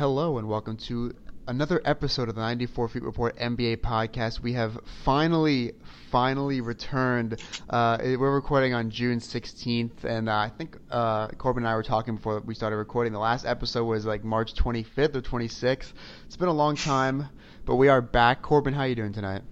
Hello and welcome to another episode of the 94 Feet Report NBA podcast. We have finally, finally returned. Uh, we're recording on June 16th, and uh, I think uh, Corban and I were talking before we started recording. The last episode was like March 25th or 26th. It's been a long time, but we are back. Corban, how are you doing tonight?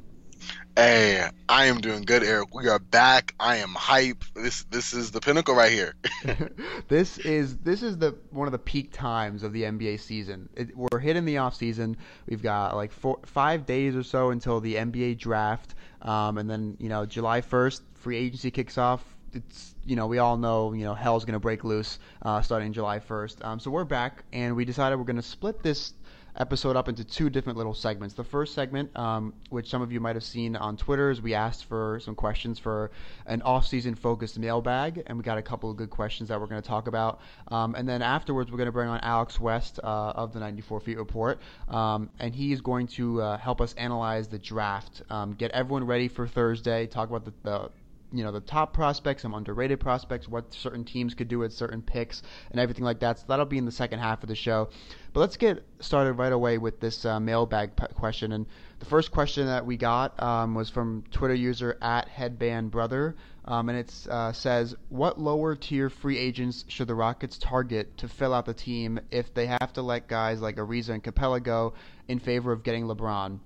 Hey, I am doing good, Eric. We are back. I am hype. This this is the pinnacle right here. this is this is the one of the peak times of the NBA season. It, we're hitting the off season. We've got like four, five days or so until the NBA draft, um, and then you know July first, free agency kicks off. It's you know we all know you know hell's gonna break loose uh, starting July first. Um, so we're back, and we decided we're gonna split this episode up into two different little segments. The first segment, um, which some of you might have seen on Twitter, is we asked for some questions for an off-season focused mailbag, and we got a couple of good questions that we're going to talk about. Um, and then afterwards, we're going to bring on Alex West uh, of the 94 Feet Report, um, and he's going to uh, help us analyze the draft, um, get everyone ready for Thursday, talk about the, the you know the top prospects, some underrated prospects, what certain teams could do with certain picks, and everything like that. So that'll be in the second half of the show. But let's get started right away with this uh, mailbag p- question. And the first question that we got um, was from Twitter user at Headband Brother, um, and it uh, says, "What lower tier free agents should the Rockets target to fill out the team if they have to let guys like Ariza and Capela go in favor of getting LeBron?"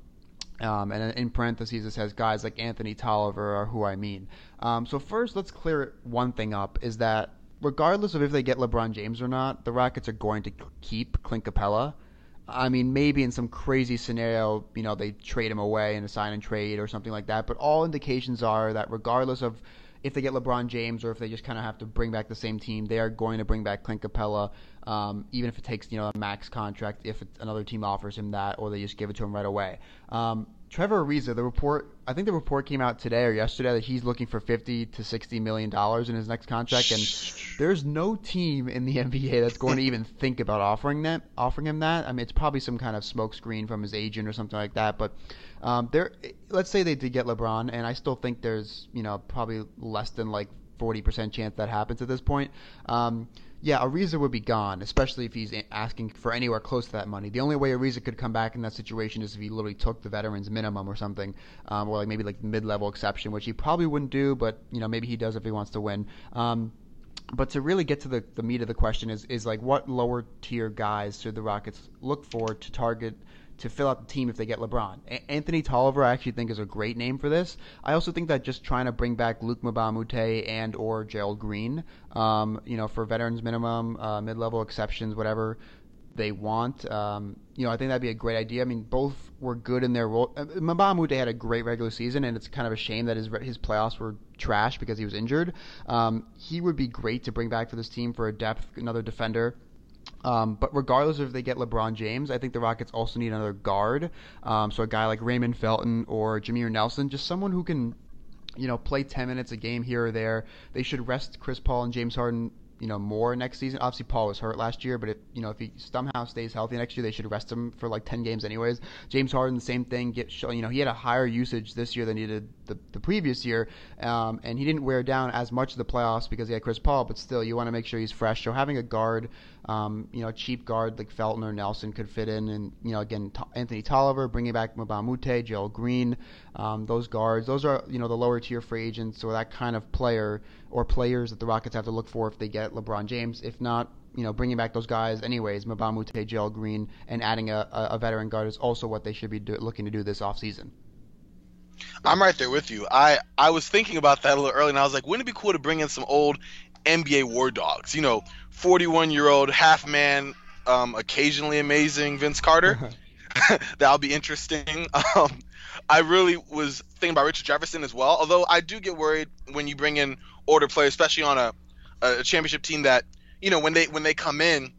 Um, and in parentheses, it says guys like Anthony Tolliver are who I mean. Um, so first, let's clear one thing up: is that regardless of if they get LeBron James or not, the Rockets are going to keep Clint Capela. I mean, maybe in some crazy scenario, you know, they trade him away in a sign and trade or something like that. But all indications are that regardless of if they get LeBron James or if they just kind of have to bring back the same team, they are going to bring back Clint Capela, um, even if it takes you know a max contract, if another team offers him that, or they just give it to him right away. Um, Trevor Ariza, the report, I think the report came out today or yesterday that he's looking for 50 to 60 million dollars in his next contract, and there's no team in the NBA that's going to even think about offering that, offering him that. I mean, it's probably some kind of smokescreen from his agent or something like that. But um, there, let's say they did get LeBron, and I still think there's, you know, probably less than like 40% chance that happens at this point. Um, yeah, Ariza would be gone, especially if he's asking for anywhere close to that money. The only way Ariza could come back in that situation is if he literally took the veterans minimum or something, um, or like maybe like mid-level exception, which he probably wouldn't do, but you know maybe he does if he wants to win. Um, but to really get to the, the meat of the question is is like what lower tier guys should the Rockets look for to target to fill out the team if they get LeBron. A- Anthony Tolliver, I actually think, is a great name for this. I also think that just trying to bring back Luke Moute and or Gerald Green, um, you know, for veterans minimum, uh, mid-level exceptions, whatever they want. Um, you know, I think that'd be a great idea. I mean, both were good in their role. Uh, Moute had a great regular season, and it's kind of a shame that his his playoffs were trash because he was injured. Um, he would be great to bring back for this team for a depth, another defender. Um, but regardless if they get LeBron James, I think the Rockets also need another guard. Um, so a guy like Raymond Felton or Jameer Nelson, just someone who can, you know, play 10 minutes a game here or there. They should rest Chris Paul and James Harden you know more next season. Obviously, Paul was hurt last year, but if you know if he somehow stays healthy next year, they should rest him for like ten games anyways. James Harden, the same thing. Get you know he had a higher usage this year than he did the, the previous year, um, and he didn't wear down as much of the playoffs because he had Chris Paul. But still, you want to make sure he's fresh. So having a guard, um, you know, cheap guard like Felton or Nelson could fit in, and you know again T- Anthony Tolliver, bringing back a Joel Green, um, those guards. Those are you know the lower tier free agents or that kind of player or players that the Rockets have to look for if they get LeBron James. If not, you know, bringing back those guys anyways, a Joel Green, and adding a, a veteran guard is also what they should be do, looking to do this offseason. I'm right there with you. I, I was thinking about that a little early, and I was like, wouldn't it be cool to bring in some old NBA war dogs? You know, 41 year old half man, um, occasionally amazing Vince Carter. That'll be interesting. Um, I really was thinking about Richard Jefferson as well. Although I do get worried when you bring in older players, especially on a, a championship team that you know when they when they come in,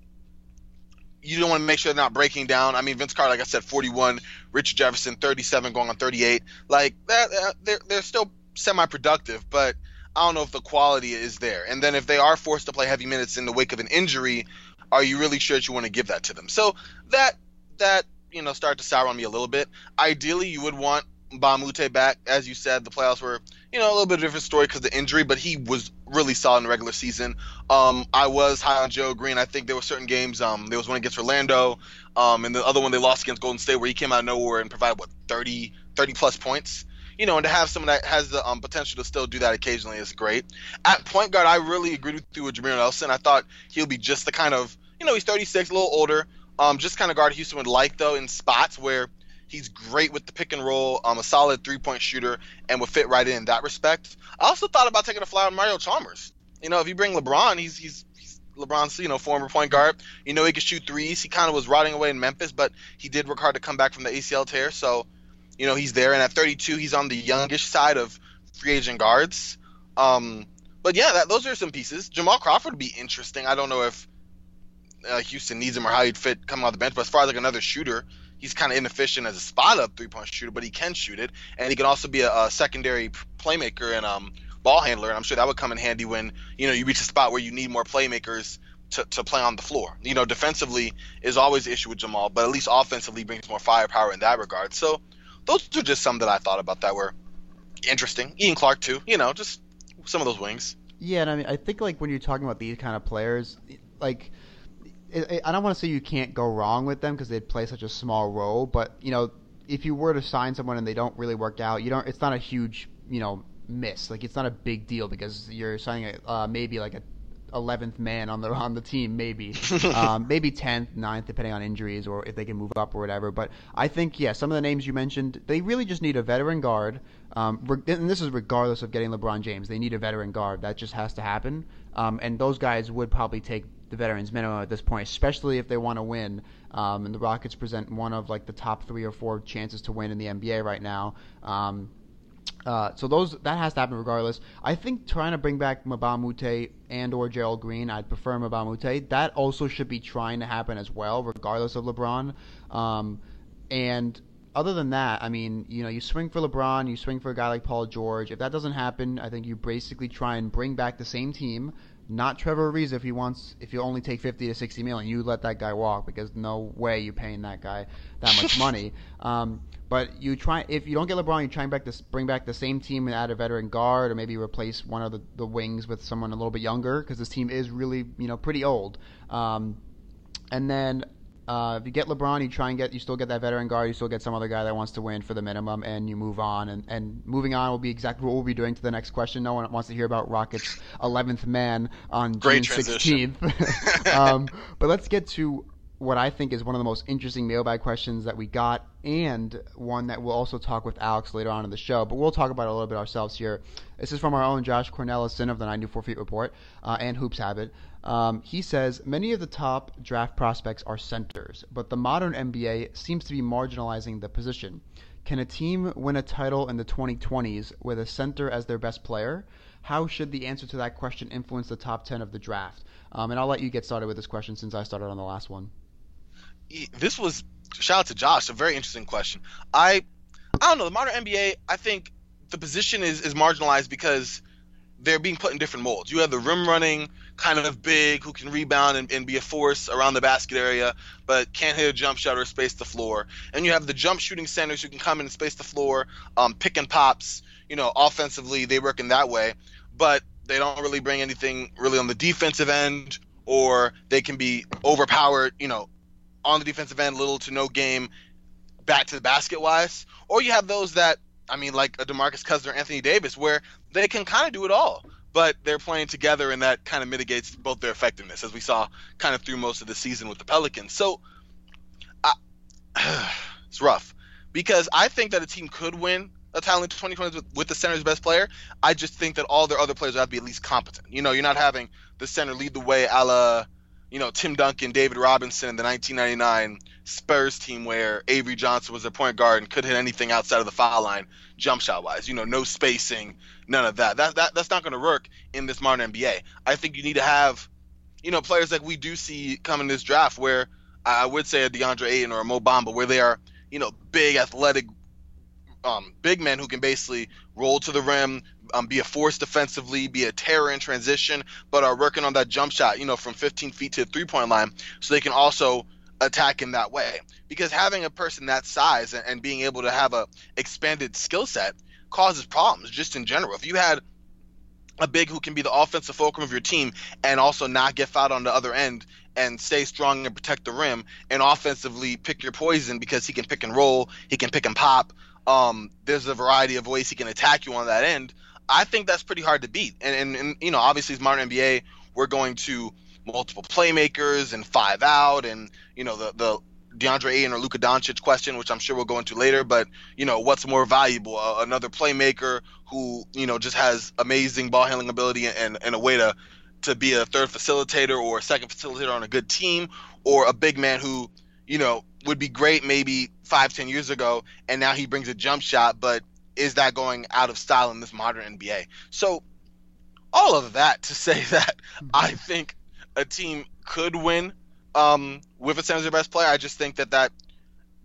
you don't want to make sure they're not breaking down. I mean, Vince Carter, like I said, 41, Richard Jefferson, 37, going on 38. Like that, they're they're still semi-productive, but I don't know if the quality is there. And then if they are forced to play heavy minutes in the wake of an injury, are you really sure that you want to give that to them? So that that you know started to sour on me a little bit. Ideally, you would want a back, as you said. The playoffs were you know a little bit of a different story because the injury, but he was really solid in the regular season. Um, I was high on Joe Green. I think there were certain games. Um, there was one against Orlando, um, and the other one they lost against Golden State where he came out of nowhere and provided what 30, 30 plus points. You know, and to have someone that has the um, potential to still do that occasionally is great. At point guard, I really agreed with you with Jameer Nelson. I thought he'll be just the kind of, you know, he's 36, a little older, um, just kind of guard Houston would like though in spots where He's great with the pick and roll, um, a solid three point shooter, and would fit right in, in that respect. I also thought about taking a fly on Mario Chalmers. You know, if you bring LeBron, he's he's, LeBron's you know former point guard. You know he can shoot threes. He kind of was rotting away in Memphis, but he did work hard to come back from the ACL tear. So, you know he's there. And at 32, he's on the youngish side of free agent guards. Um, but yeah, that, those are some pieces. Jamal Crawford would be interesting. I don't know if uh, Houston needs him or how he'd fit coming off the bench. But as far as like another shooter, he's kind of inefficient as a spot up three point shooter, but he can shoot it, and he can also be a, a secondary playmaker and um, ball handler. And I'm sure that would come in handy when you know you reach a spot where you need more playmakers to, to play on the floor. You know, defensively is always issue with Jamal, but at least offensively brings more firepower in that regard. So those are just some that I thought about that were interesting. Ian Clark too. You know, just some of those wings. Yeah, and I mean, I think like when you're talking about these kind of players, like it, it, I don't want to say you can't go wrong with them because they play such a small role, but you know, if you were to sign someone and they don't really work out, you don't. It's not a huge, you know, miss. Like it's not a big deal because you're signing a, uh, maybe like a 11th man on the on the team, maybe, um, maybe 10th, 9th, depending on injuries or if they can move up or whatever. But I think yeah, some of the names you mentioned, they really just need a veteran guard. Um, and this is regardless of getting LeBron James. They need a veteran guard. That just has to happen. Um, and those guys would probably take the veterans minimum at this point, especially if they want to win. Um, and the Rockets present one of like the top three or four chances to win in the NBA right now. Um, uh, so those that has to happen regardless. I think trying to bring back Moute and or Gerald Green, I'd prefer Moute. That also should be trying to happen as well, regardless of LeBron. Um, and other than that, I mean, you know, you swing for LeBron, you swing for a guy like Paul George. If that doesn't happen, I think you basically try and bring back the same team not Trevor Ariza if he wants if you only take 50 to 60 million you let that guy walk because no way you're paying that guy that much money. Um, but you try if you don't get LeBron you try and back this bring back the same team and add a veteran guard or maybe replace one of the, the wings with someone a little bit younger because this team is really you know pretty old. Um, and then uh, if you get LeBron, you try and get you still get that veteran guard. You still get some other guy that wants to win for the minimum, and you move on. And, and moving on will be exactly what we'll be doing to the next question. No one wants to hear about Rockets' 11th man on Great June 16th. um, but let's get to what I think is one of the most interesting mailbag questions that we got, and one that we'll also talk with Alex later on in the show. But we'll talk about it a little bit ourselves here. This is from our own Josh Cornelison of the 94 Feet Report uh, and Hoops Habit. Um, he says many of the top draft prospects are centers, but the modern NBA seems to be marginalizing the position. Can a team win a title in the 2020s with a center as their best player? How should the answer to that question influence the top 10 of the draft? Um, and I'll let you get started with this question since I started on the last one this was shout out to Josh, a very interesting question. I I don't know the modern NBA. I think the position is is marginalized because they're being put in different molds. You have the rim running kind of big who can rebound and, and, be a force around the basket area, but can't hit a jump shot or space the floor. And you have the jump shooting centers who can come in and space the floor, um, pick and pops. You know, offensively they work in that way, but they don't really bring anything really on the defensive end, or they can be overpowered. You know, on the defensive end, little to no game back to the basket wise, or you have those that I mean, like a Demarcus Cousins or Anthony Davis, where they can kind of do it all, but they're playing together, and that kind of mitigates both their effectiveness, as we saw kind of through most of the season with the Pelicans. So I, it's rough because I think that a team could win a in 2020 with, with the center's best player. I just think that all their other players have to be at least competent. You know, you're not having the center lead the way a la you know, Tim Duncan, David Robinson in the 1999 Spurs team where Avery Johnson was their point guard and could hit anything outside of the foul line, jump shot wise. You know, no spacing, none of that. That, that that's not going to work in this modern NBA. I think you need to have, you know, players like we do see come in this draft where I would say a DeAndre Ayton or a Mo Bamba, where they are, you know, big athletic, um, big men who can basically roll to the rim, um, be a force defensively, be a terror in transition, but are working on that jump shot, you know, from 15 feet to the three point line, so they can also attack in that way. Because having a person that size and, and being able to have a expanded skill set causes problems just in general. If you had a big who can be the offensive fulcrum of your team and also not get fouled on the other end and stay strong and protect the rim and offensively pick your poison because he can pick and roll, he can pick and pop. Um, there's a variety of ways he can attack you on that end. I think that's pretty hard to beat. And, and, and you know, obviously, it's modern NBA. We're going to multiple playmakers and five out, and you know the the DeAndre Ayton or Luka Doncic question, which I'm sure we'll go into later. But you know, what's more valuable? Uh, another playmaker who you know just has amazing ball handling ability and, and a way to to be a third facilitator or a second facilitator on a good team, or a big man who you know would be great maybe five ten years ago, and now he brings a jump shot, but is that going out of style in this modern NBA? So all of that to say that I think a team could win um, with a Sanders best player. I just think that that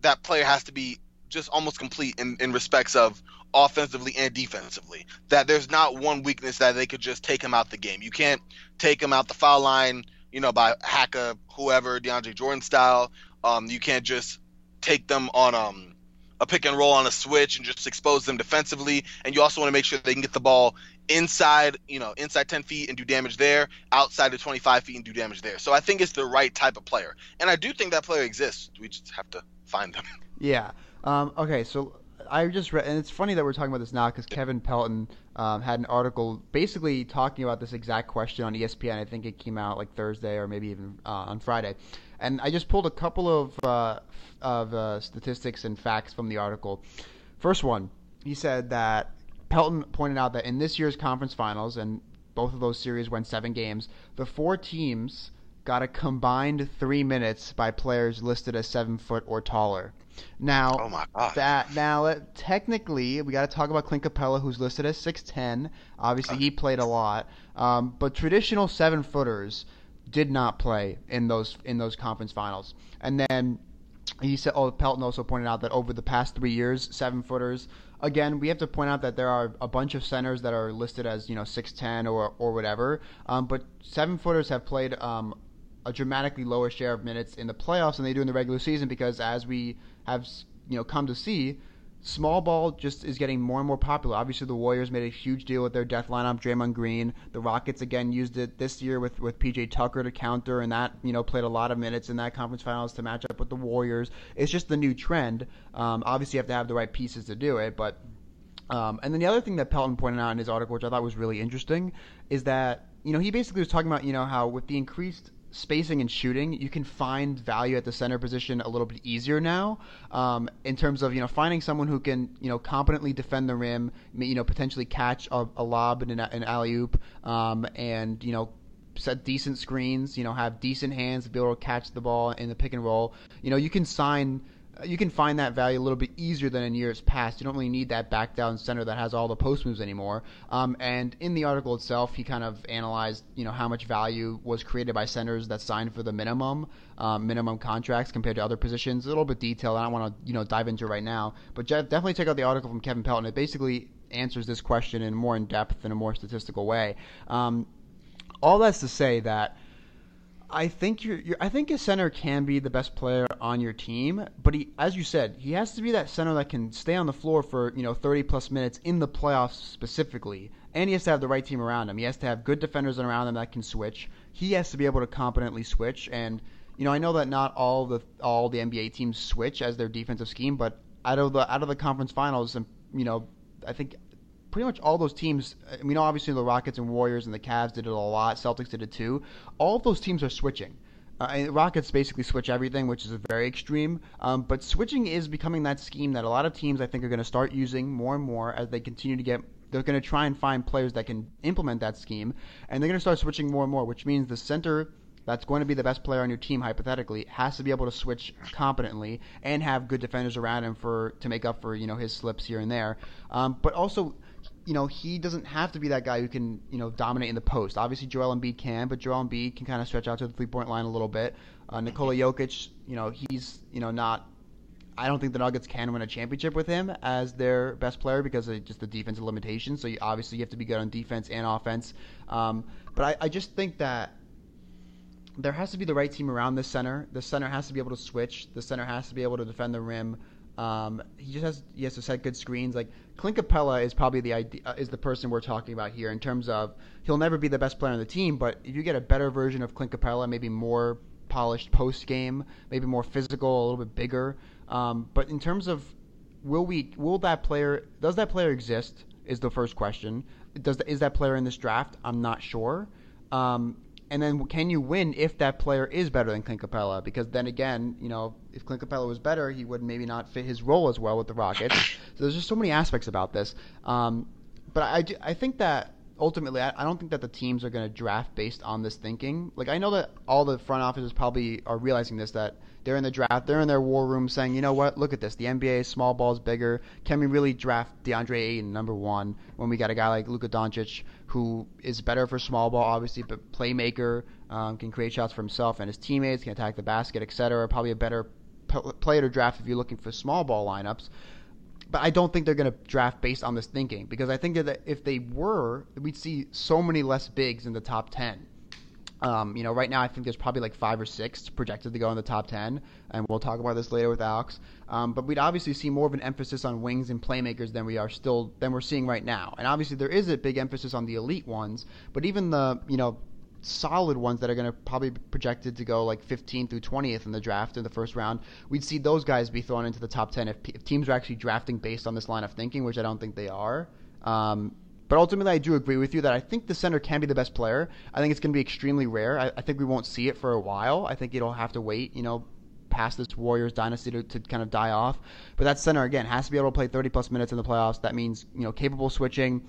that player has to be just almost complete in, in respects of offensively and defensively. That there's not one weakness that they could just take him out the game. You can't take him out the foul line, you know, by Haka, whoever, DeAndre Jordan style. Um, you can't just take them on um, a pick and roll on a switch and just expose them defensively. And you also want to make sure they can get the ball inside, you know, inside 10 feet and do damage there, outside of 25 feet and do damage there. So I think it's the right type of player. And I do think that player exists. We just have to find them. Yeah. Um, okay, so I just read, and it's funny that we're talking about this now because Kevin Pelton um, had an article basically talking about this exact question on ESPN. I think it came out like Thursday or maybe even uh, on Friday. And I just pulled a couple of uh, of uh, statistics and facts from the article. First one, he said that Pelton pointed out that in this year's conference finals, and both of those series went seven games, the four teams got a combined three minutes by players listed as seven foot or taller. Now, oh my God. that now uh, technically we got to talk about Clint Capela, who's listed as six ten. Obviously, he played a lot, um, but traditional seven footers did not play in those in those conference finals. And then he said, oh, Pelton also pointed out that over the past three years, seven footers. Again, we have to point out that there are a bunch of centers that are listed as you know six ten or or whatever, um, but seven footers have played um, a dramatically lower share of minutes in the playoffs than they do in the regular season because as we have you know come to see, small ball just is getting more and more popular. Obviously, the Warriors made a huge deal with their death lineup, Draymond Green. The Rockets again used it this year with with PJ Tucker to counter, and that you know played a lot of minutes in that conference finals to match up with the Warriors. It's just the new trend. Um, obviously, you have to have the right pieces to do it, but. Um, and then the other thing that Pelton pointed out in his article, which I thought was really interesting, is that you know he basically was talking about you know how with the increased spacing and shooting, you can find value at the center position a little bit easier now. Um, in terms of you know finding someone who can you know competently defend the rim, you know potentially catch a, a lob and an, an alley oop, um, and you know set decent screens, you know have decent hands to be able to catch the ball in the pick and roll. You know you can sign you can find that value a little bit easier than in years past. You don't really need that back down center that has all the post moves anymore. Um, and in the article itself, he kind of analyzed, you know, how much value was created by centers that signed for the minimum, um, minimum contracts compared to other positions. A little bit detailed. I don't want to, you know, dive into right now, but definitely check out the article from Kevin Pelton. It basically answers this question in more in depth in a more statistical way. Um, all that's to say that I think you're, I think a center can be the best player on your team, but he, as you said, he has to be that center that can stay on the floor for you know 30 plus minutes in the playoffs specifically, and he has to have the right team around him. He has to have good defenders around him that can switch. He has to be able to competently switch, and you know I know that not all the all the NBA teams switch as their defensive scheme, but out of the out of the conference finals, and you know I think pretty much all those teams. I mean, obviously the Rockets and Warriors and the Cavs did it a lot. Celtics did it too. All of those teams are switching. Uh, Rockets basically switch everything, which is very extreme. Um, but switching is becoming that scheme that a lot of teams I think are going to start using more and more as they continue to get. They're going to try and find players that can implement that scheme, and they're going to start switching more and more. Which means the center that's going to be the best player on your team hypothetically has to be able to switch competently and have good defenders around him for to make up for you know his slips here and there. Um, but also you know, he doesn't have to be that guy who can, you know, dominate in the post. Obviously, Joel Embiid can, but Joel Embiid can kind of stretch out to the three point line a little bit. Uh, Nikola Jokic, you know, he's, you know, not. I don't think the Nuggets can win a championship with him as their best player because of just the defensive limitations. So you, obviously you have to be good on defense and offense. Um, but I, I just think that there has to be the right team around the center. The center has to be able to switch. The center has to be able to defend the rim Um, he just has he has to set good screens. Like Clint Capela is probably the idea, uh, is the person we're talking about here in terms of he'll never be the best player on the team, but if you get a better version of Clint Capela, maybe more polished post game, maybe more physical, a little bit bigger. Um, but in terms of will we will that player does that player exist is the first question. Does is that player in this draft? I'm not sure. Um, and then can you win if that player is better than Clint Capela? Because then again, you know, if Clint Capela was better, he would maybe not fit his role as well with the Rockets. so there's just so many aspects about this. Um, but I, I think that ultimately, I, I don't think that the teams are going to draft based on this thinking. Like I know that all the front offices probably are realizing this that they're in the draft, they're in their war room saying, you know what, look at this, the NBA small ball is bigger. Can we really draft DeAndre Ayton number one when we got a guy like Luka Doncic who is better for small ball, obviously, but playmaker, um, can create shots for himself and his teammates, can attack the basket, etc. Probably a better p- player to draft if you're looking for small ball lineups but I don't think they're going to draft based on this thinking because I think that if they were, we'd see so many less bigs in the top 10. Um, you know, right now I think there's probably like five or six projected to go in the top 10, and we'll talk about this later with Alex. Um, but we'd obviously see more of an emphasis on wings and playmakers than we are still than we're seeing right now. And obviously there is a big emphasis on the elite ones, but even the you know solid ones that are going to probably be projected to go like 15th through 20th in the draft in the first round, we'd see those guys be thrown into the top 10 if, if teams are actually drafting based on this line of thinking, which I don't think they are. Um, but ultimately, I do agree with you that I think the center can be the best player. I think it's going to be extremely rare. I, I think we won't see it for a while. I think it'll have to wait, you know, past this Warriors dynasty to, to kind of die off. But that center again has to be able to play 30 plus minutes in the playoffs. That means you know capable switching,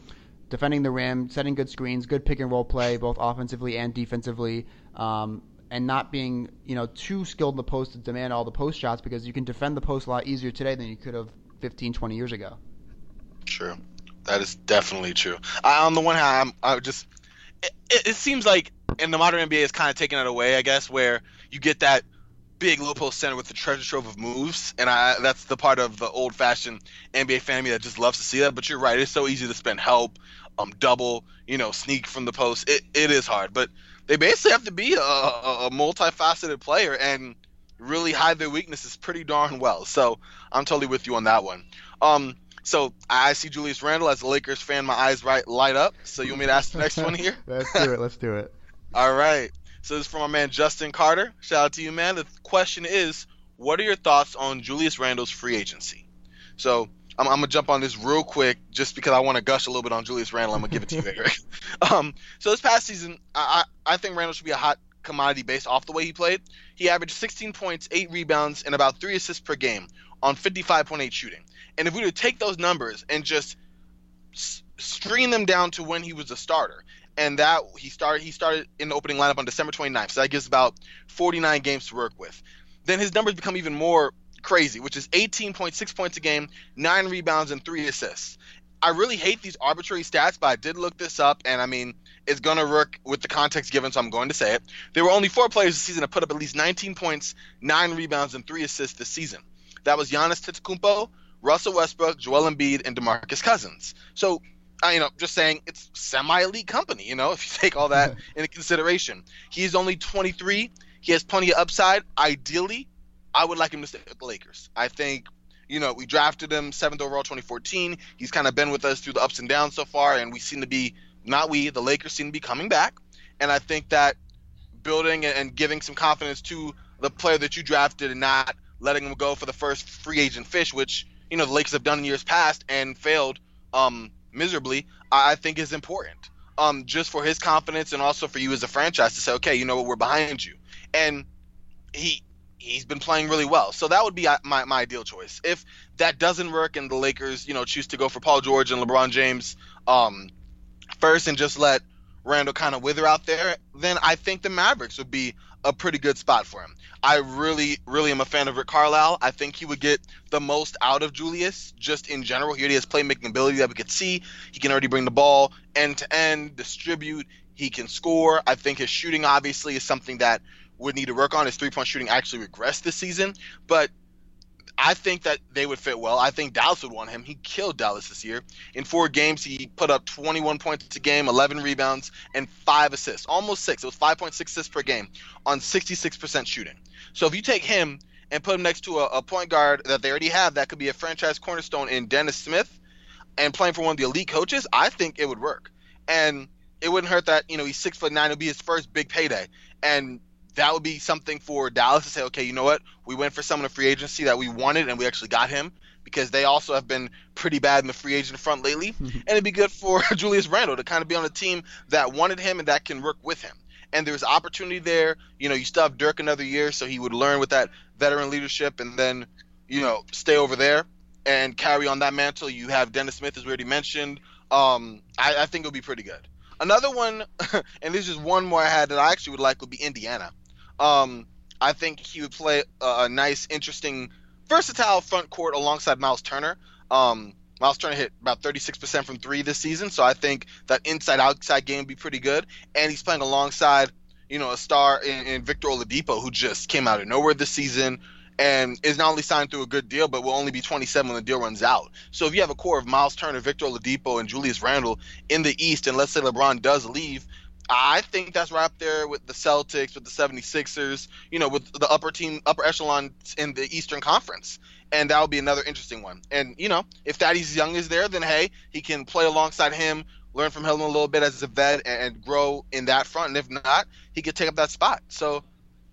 defending the rim, setting good screens, good pick and roll play, both offensively and defensively, um, and not being you know too skilled in the post to demand all the post shots because you can defend the post a lot easier today than you could have 15, 20 years ago. True, that is definitely true. I, on the one hand, I'm, I just it, it seems like in the modern NBA is kind of taking it away, I guess, where you get that big low post center with the treasure trove of moves, and I that's the part of the old fashioned NBA me that just loves to see that. But you're right, it's so easy to spend help, um, double, you know, sneak from the post. It it is hard, but they basically have to be a, a, a multifaceted player and really hide their weaknesses pretty darn well. So I'm totally with you on that one. Um, so I see Julius Randle as a Lakers fan. My eyes right light up. So you want me to ask the next one here? Let's do it. Let's do it. All right. So this is from my man Justin Carter. Shout out to you, man. The question is, what are your thoughts on Julius Randle's free agency? So I'm, I'm gonna jump on this real quick, just because I want to gush a little bit on Julius Randle. I'm gonna give it to you, Eric. um, so this past season, I, I I think Randle should be a hot commodity based off the way he played. He averaged 16 points, eight rebounds, and about three assists per game on 55.8 shooting. And if we were to take those numbers and just string them down to when he was a starter, and that he started he started in the opening lineup on December 29th. So that gives about 49 games to work with. Then his numbers become even more crazy, which is 18.6 points a game, nine rebounds, and three assists. I really hate these arbitrary stats, but I did look this up, and I mean, it's going to work with the context given, so I'm going to say it. There were only four players this season that put up at least 19 points, nine rebounds, and three assists this season. That was Giannis Antetokounmpo, Russell Westbrook, Joel Embiid, and DeMarcus Cousins. So uh, you know, just saying it's semi-elite company. You know, if you take all that into consideration, he's only 23. He has plenty of upside. Ideally, I would like him to stay with the Lakers. I think, you know, we drafted him seventh overall 2014. He's kind of been with us through the ups and downs so far, and we seem to be not we, the Lakers seem to be coming back. And I think that building and giving some confidence to the player that you drafted and not letting him go for the first free agent fish, which you know the Lakers have done in years past and failed. Um, miserably, I think is important. Um, just for his confidence and also for you as a franchise to say, okay, you know what, we're behind you. And he he's been playing really well. So that would be uh, my, my ideal choice. If that doesn't work and the Lakers, you know, choose to go for Paul George and LeBron James um, first and just let Randle kind of wither out there, then I think the Mavericks would be a pretty good spot for him. I really, really am a fan of Rick Carlisle. I think he would get the most out of Julius just in general. He already has playmaking ability that we could see. He can already bring the ball end to end, distribute. He can score. I think his shooting obviously is something that would need to work on. His three point shooting actually regressed this season, but I think that they would fit well. I think Dallas would want him. He killed Dallas this year. In four games, he put up 21 points a game, 11 rebounds, and five assists. Almost six. It was 5.6 assists per game on 66% shooting. So if you take him and put him next to a, a point guard that they already have that could be a franchise cornerstone in Dennis Smith and playing for one of the elite coaches, I think it would work. And it wouldn't hurt that, you know, he's six foot nine, it'll be his first big payday. And that would be something for Dallas to say, okay, you know what? We went for someone in free agency that we wanted and we actually got him because they also have been pretty bad in the free agent front lately. and it'd be good for Julius Randle to kind of be on a team that wanted him and that can work with him. And there's opportunity there. You know, you still have Dirk another year, so he would learn with that veteran leadership and then, you know, stay over there and carry on that mantle. You have Dennis Smith, as we already mentioned. Um, I, I think it'll be pretty good. Another one, and this is one more I had that I actually would like would be Indiana. Um, I think he would play a, a, nice, interesting, versatile front court alongside Miles Turner. Um, Miles Turner hit about 36% from three this season, so I think that inside-outside game would be pretty good. And he's playing alongside, you know, a star in, in Victor Oladipo, who just came out of nowhere this season and is not only signed through a good deal, but will only be 27 when the deal runs out. So if you have a core of Miles Turner, Victor Oladipo, and Julius Randle in the East, and let's say LeBron does leave, I think that's right up there with the Celtics, with the 76ers, you know, with the upper team, upper echelon in the Eastern Conference. And that would be another interesting one. And, you know, if Thaddeus Young is there, then hey, he can play alongside him, learn from him a little bit as a vet, and grow in that front. And if not, he could take up that spot. So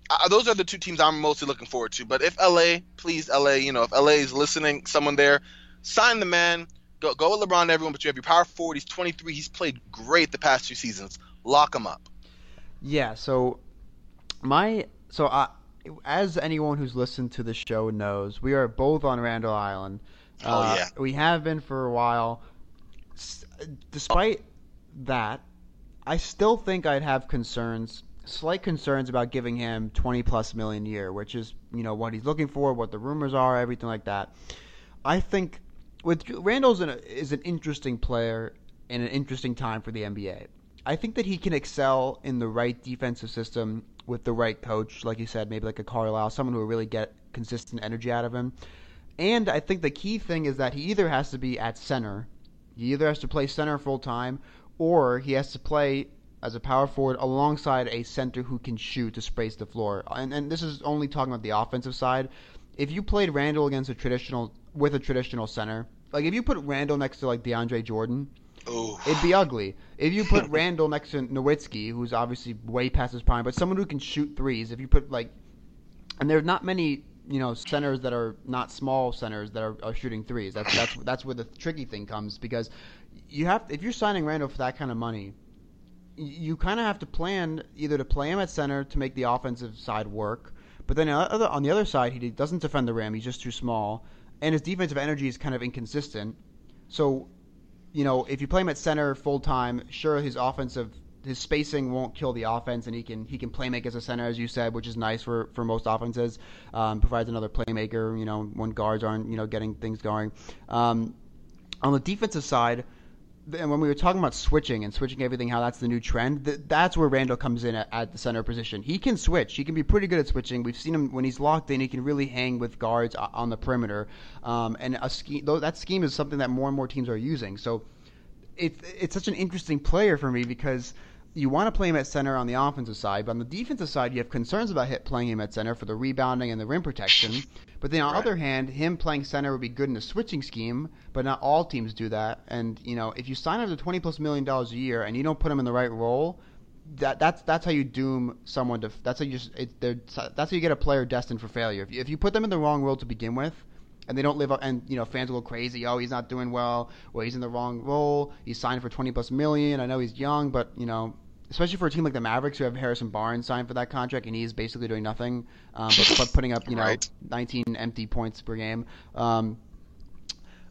uh, those are the two teams I'm mostly looking forward to. But if LA, please LA, you know, if LA is listening, someone there, sign the man. Go go with LeBron, everyone. But you have your power forward. He's 23. He's played great the past two seasons. Lock him up. Yeah. So my so I, as anyone who's listened to the show knows, we are both on Randall Island. Oh uh, yeah. We have been for a while. Despite that, I still think I'd have concerns slight concerns about giving him 20 plus million a year, which is, you know, what he's looking for, what the rumors are, everything like that. I think with Randle's an, is an interesting player in an interesting time for the NBA. I think that he can excel in the right defensive system with the right coach, like you said, maybe like a Carlisle, someone who will really get consistent energy out of him. And I think the key thing is that he either has to be at center, he either has to play center full time, or he has to play as a power forward alongside a center who can shoot to space the floor. And and this is only talking about the offensive side. If you played Randle against a traditional with a traditional center, like if you put Randle next to like DeAndre Jordan, It'd be ugly. If you put Randle next to Nowitzki, who's obviously way past his prime, but someone who can shoot threes, if you put like, and there's not many you know centers that are not small centers that are, are shooting threes. That's that's that's where the tricky thing comes because you have if you're signing Randle for that kind of money you kind of have to plan either to play him at center to make the offensive side work, but then on the other side, he doesn't defend the rim. He's just too small, and his defensive energy is kind of inconsistent. So, you know, if you play him at center full time, sure, his offensive his spacing won't kill the offense, and he can he can play make as a center, as you said, which is nice for, for most offenses. Um, provides another playmaker, you know, when guards aren't you know getting things going. Um, on the defensive side, and when we were talking about switching and switching everything, how that's the new trend, th- that's where Randle comes in at, at, the center position. He can switch. He can be pretty good at switching. We've seen him when he's locked in. He can really hang with guards on the perimeter. Um, and a scheme, that scheme is something that more and more teams are using. So it, it's such an interesting player for me because you want to play him at center on the offensive side, but on the defensive side, you have concerns about hit playing him at center for the rebounding and the rim protection. But then on the right. other hand, him playing center would be good in a switching scheme, but not all teams do that. And you know, if you sign him to twenty plus million dollars a year and you don't put him in the right role, that that's that's how you doom someone to. That's how you just it, that's how you get a player destined for failure. If you, if you put them in the wrong role to begin with, and they don't live up, and you know fans will go crazy. Oh, he's not doing well. Well, he's in the wrong role. He's signed for twenty plus million. I know he's young, but you know especially for a team like the Mavericks who have Harrison Barnes signed for that contract and he's basically doing nothing, um, but, but, putting up you know right. 19 empty points per game. Um,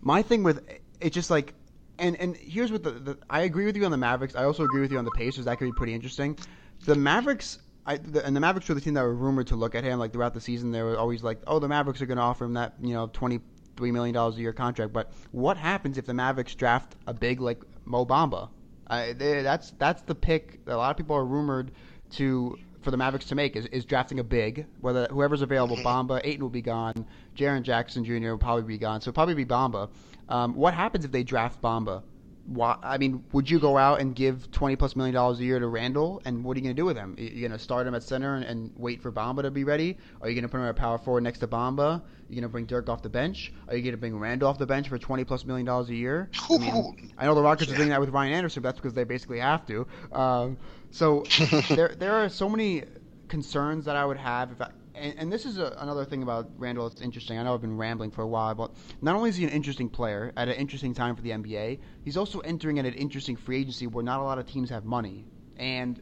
my thing with it's just like, and and here's what the, the, I agree with you on the Mavericks. I also agree with you on the Pacers. That could be pretty interesting. The Mavericks. I, the, and the Mavericks were the team that were rumored to look at him like throughout the season. They were always like, "Oh, the Mavericks are going to offer him that you know twenty three million dollars a year contract." But what happens if the Mavericks draft a big like Mo Bamba uh, they, that's that's the pick. A lot of people are rumored to for the Mavericks to make is, is drafting a big. Whether whoever's available, mm-hmm. Bamba, Ayton will be gone. Jaren Jackson Jr. will probably be gone. So probably be Bamba. Um, what happens if they draft Bamba? why, I mean, would you go out and give twenty plus million dollars a year to Randle? And what are you going to do with him? You're you going to start him at center and, and wait for Bamba to be ready? Are you going to put him at power forward next to Bamba? Are you going to bring Dirk off the bench? Are you going to bring Randle off the bench for twenty plus million dollars a year? I mean, I know the Rockets are doing that with Ryan Anderson. But that's because they basically have to. Um, so there, there are so many concerns that I would have if I, and, and this is a, another thing about Randle that's interesting. I know I've been rambling for a while, but not only is he an interesting player at an interesting time for the NBA, he's also entering at an interesting free agency where not a lot of teams have money. And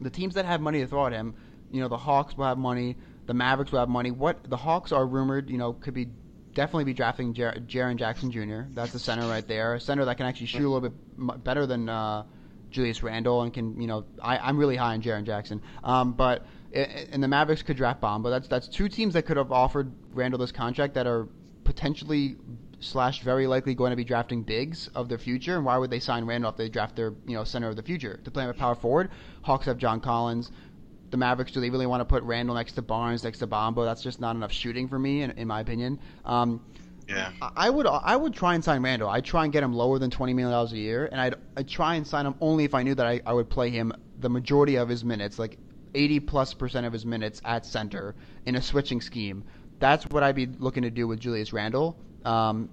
the teams that have money to throw at him, you know, the Hawks will have money, the Mavericks will have money. What the Hawks are rumored, you know, could be definitely be drafting Jer- Jaren Jackson Jr. That's the center right there, a center that can actually shoot a little bit better than uh, Julius Randle and can, you know, I, I'm really high on Jaren Jackson, um, but and the Mavericks could draft Bamba. That's that's two teams that could have offered Randle this contract that are potentially slash very likely going to be drafting bigs of their future. And why would they sign Randle if they draft their you know center of the future to play him at power forward? Hawks have John Collins. The Mavericks do they really want to put Randle next to Barnes next to Bamba? That's just not enough shooting for me, in, in my opinion. Um, yeah. I would I would try and sign Randle. I'd try and get him lower than twenty million dollars a year, and I'd I'd try and sign him only if I knew that I, I would play him the majority of his minutes, like 80 plus percent of his minutes at center in a switching scheme. That's what I'd be looking to do with Julius Randle. Um,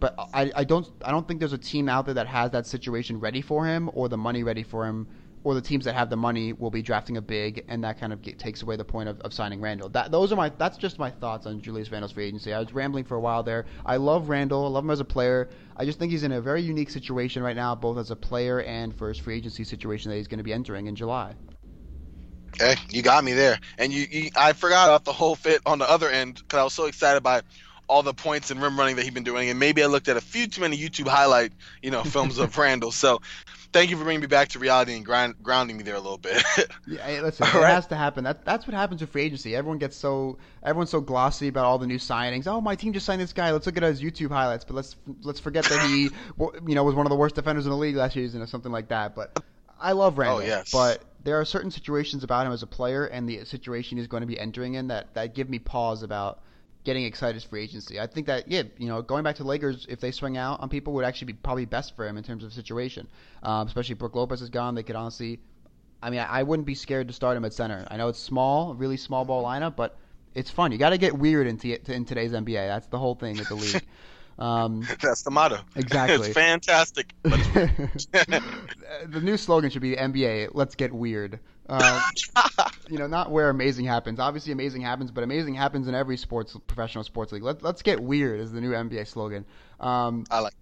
but I, I don't I don't think there's a team out there that has that situation ready for him or the money ready for him or the teams that have the money will be drafting a big and that kind of get, takes away the point of, of signing Randle. That those are my that's just my thoughts on Julius Randle's free agency. I was rambling for a while there. I love Randle. I love him as a player. I just think he's in a very unique situation right now, both as a player and for his free agency situation that he's going to be entering in July. Okay, you got me there, and you, you I forgot about the whole fit on the other end because I was so excited by all the points and rim running that he's been doing, and maybe I looked at a few too many YouTube highlight, you know, films of Randle. So, thank you for bringing me back to reality and grind, grounding me there a little bit. yeah, hey, listen, all it right. has to happen. That, that's what happens with free agency. Everyone gets so everyone's so glossy about all the new signings. Oh, my team just signed this guy. Let's look at his YouTube highlights, but let's let's forget that he, you know, was one of the worst defenders in the league last season or something like that. But I love Randle. Oh yes, but there are certain situations about him as a player and the situation he's going to be entering in that, that give me pause about getting excited for agency. I think that yeah, you know, going back to Lakers, if they swing out on people, would actually be probably best for him in terms of situation. Um, especially Brook Lopez is gone, they could honestly. I mean, I, I wouldn't be scared to start him at center. I know it's small, really small ball lineup, but it's fun. You got to get weird in, t- in today's NBA. That's the whole thing with the league. Um, That's the motto. Exactly. it's fantastic. the new slogan should be NBA. Let's get weird. Uh, you know, not where amazing happens. Obviously, amazing happens, but amazing happens in every sports professional sports league. Let, let's get weird is the new NBA slogan. Um, I like.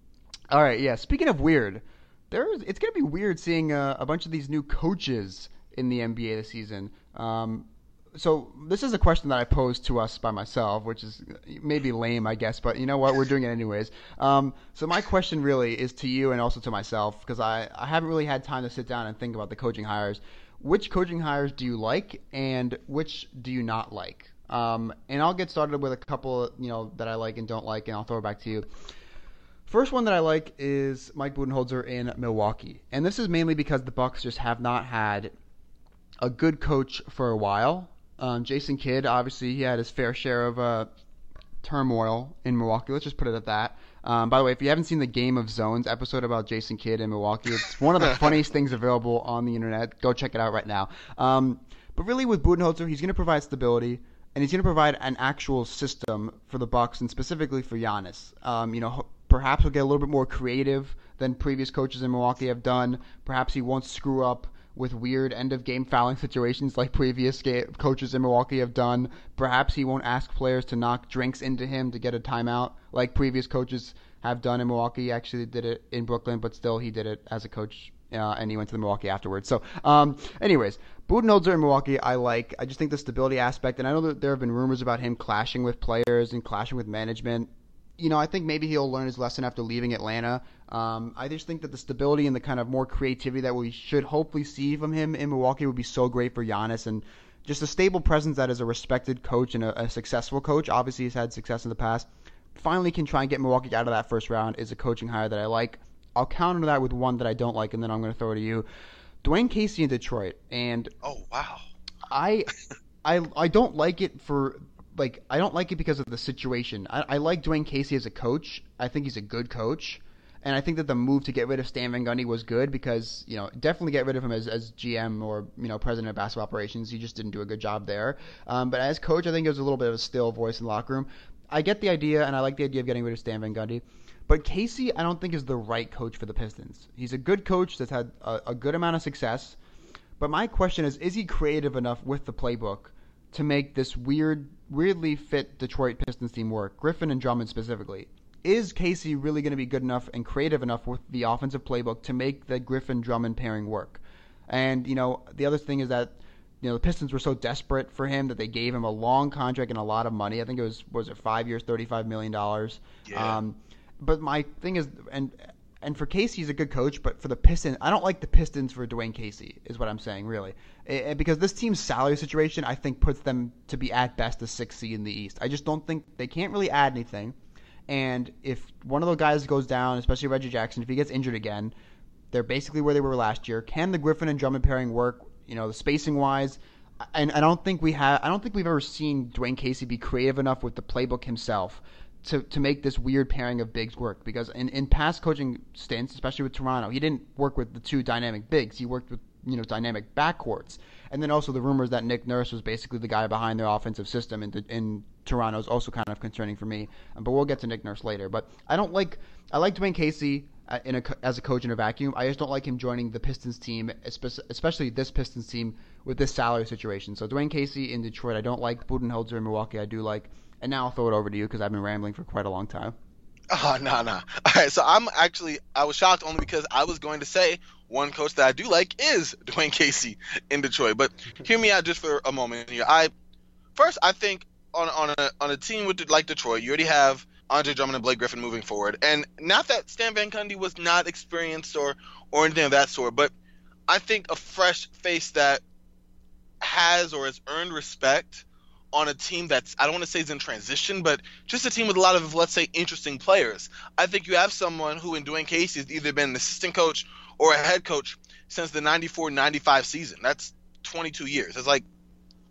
All right, yeah. Speaking of weird, there's it's gonna be weird seeing uh, a bunch of these new coaches in the NBA this season. Um, so this is a question that I posed to us by myself, which is maybe lame, I guess, but you know what? We're doing it anyways. Um, so my question really is to you and also to myself because I, I haven't really had time to sit down and think about the coaching hires. Which coaching hires do you like and which do you not like? Um, and I'll get started with a couple, you know, that I like and don't like, and I'll throw it back to you. First one that I like is Mike Budenholzer in Milwaukee, and this is mainly because the Bucks just have not had a good coach for a while. Um, Jason Kidd, obviously, he had his fair share of uh, turmoil in Milwaukee. Let's just put it at that. Um, by the way, if you haven't seen the Game of Zones episode about Jason Kidd in Milwaukee, it's one of the funniest things available on the internet. Go check it out right now. Um, but really, with Budenholzer, he's going to provide stability, and he's going to provide an actual system for the Bucks, and specifically for Giannis. Um, you know, perhaps he'll get a little bit more creative than previous coaches in Milwaukee have done. Perhaps he won't screw up with weird end of game fouling situations like previous coaches in Milwaukee have done. Perhaps he won't ask players to knock drinks into him to get a timeout like previous coaches have done in Milwaukee. He actually did it in Brooklyn, but still he did it as a coach. Uh, and he went to the Milwaukee afterwards. So, um, anyways, Budenholzer in Milwaukee, I like. I just think the stability aspect, and I know that there have been rumors about him clashing with players and clashing with management you know, I think maybe he'll learn his lesson after leaving Atlanta. Um, I just think that the stability and the kind of more creativity that we should hopefully see from him in Milwaukee would be so great for Giannis and just a stable presence that is a respected coach and a, a successful coach. Obviously, he's had success in the past. Finally, can try and get Milwaukee out of that first round is a coaching hire that I like. I'll counter that with one that I don't like, and then I'm going to throw it to you. Dwane Casey in Detroit, and oh wow, I, I, I don't like it for like I don't like it because of the situation. I, I like Dwane Casey as a coach. I think he's a good coach. And I think that the move to get rid of Stan Van Gundy was good because, you know, definitely get rid of him as, as GM or, you know, president of basketball operations. He just didn't do a good job there. Um, but as coach, I think it was a little bit of a still voice in the locker room. I get the idea, and I like the idea of getting rid of Stan Van Gundy. But Casey, I don't think is the right coach for the Pistons. He's a good coach that's had a, a good amount of success. But my question is, is he creative enough with the playbook to make this weird, weirdly fit Detroit Pistons team work? Griffin and Drummond specifically. Is Casey really going to be good enough and creative enough with the offensive playbook to make the Griffin Drummond pairing work? And you know, the other thing is that you know the Pistons were so desperate for him that they gave him a long contract and a lot of money. I think it was was it five years, thirty five million dollars. Yeah. Um, but my thing is, and and for Casey, he's a good coach, but for the Pistons, I don't like the Pistons for Dwane Casey, is what I'm saying, really. It, because this team's salary situation, I think, puts them to be at best a six seed in the East. I just don't think they can't really add anything. And if one of those guys goes down, especially Reggie Jackson, if he gets injured again, they're basically where they were last year. Can the Griffin and Drummond pairing work? You know, the spacing wise, and I don't think we have. I don't think we've ever seen Dwane Casey be creative enough with the playbook himself to, to make this weird pairing of bigs work because in, in past coaching stints, especially with Toronto, he didn't work with the two dynamic bigs. He worked with you know dynamic backcourts, and then also the rumors that Nick Nurse was basically the guy behind their offensive system in, in Toronto is also kind of concerning for me. But we'll get to Nick Nurse later. But I don't like I like Dwane Casey uh, in a, as a coach in a vacuum. I just don't like him joining the Pistons team, especially this Pistons team with this salary situation. So Dwane Casey in Detroit, I don't like. Budenholzer in Milwaukee, I do like. And now I'll throw it over to you because I've been rambling for quite a long time. Oh, no, no. All right, so I'm actually, I was shocked only because I was going to say one coach that I do like is Dwane Casey in Detroit. But hear me out just for a moment here. I First, I think on, on, a, on a team with like Detroit, you already have Andre Drummond and Blake Griffin moving forward. And not that Stan Van Gundy was not experienced or, or anything of that sort, but I think a fresh face that has or has earned respect on a team that's I don't want to say is in transition, but just a team with a lot of let's say interesting players. I think you have someone who in Dwane Casey has either been an assistant coach or a head coach since the 94-95 season. That's 22 years. It's like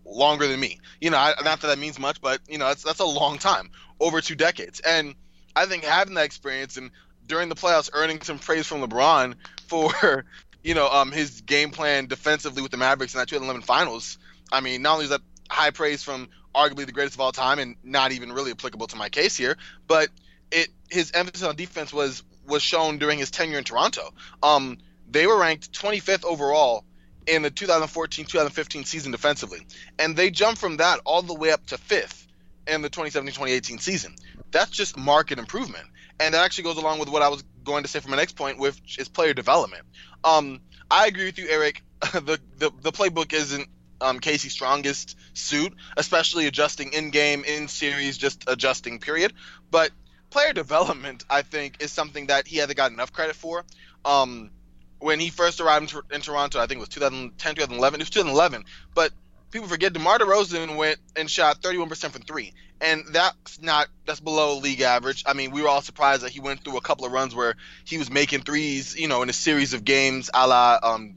longer than me. You know, I, not that that means much, but you know, that's that's a long time, over two decades. And I think having that experience and during the playoffs earning some praise from LeBron for you know um, his game plan defensively with the Mavericks in that 2011 Finals. I mean, not only is that high praise from arguably the greatest of all time and not even really applicable to my case here, but it his emphasis on defense was was shown during his tenure in Toronto. Um, they were ranked 25th overall in the 2014-2015 season defensively, and they jumped from that all the way up to fifth in the 2017-2018 season. That's just market improvement, and that actually goes along with what I was going to say for my next point, which is player development. Um, I agree with you, Eric. the, the the playbook isn't um, Casey's strongest suit, especially adjusting in game, in series, just adjusting, period. But player development, I think, is something that he hasn't got enough credit for. Um, when he first arrived in, in, Toronto, I think it was 2010, 2011. It was 2011. But people forget DeMar DeRozan went and shot 31% from three. And that's not, that's below league average. I mean, we were all surprised that he went through a couple of runs where he was making threes, you know, in a series of games a la um,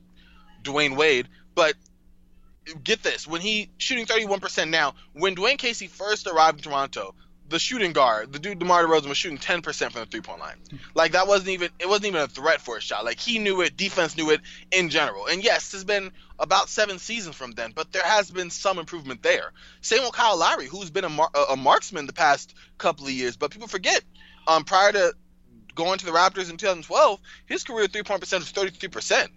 Dwyane Wade. But get this. When he shooting 31% now when dwane casey first arrived in toronto the shooting guard the dude demar DeRozan was shooting 10% from the three point line. Like that wasn't even it wasn't even a threat for a shot. Like he knew it defense knew it in general. And yes it's been about seven seasons from then but there has been some improvement there. Same with kyle lowry who's been a, mar- a marksman the past couple of years but people forget um prior to going to the raptors in 2012 his career three point percentage was 33%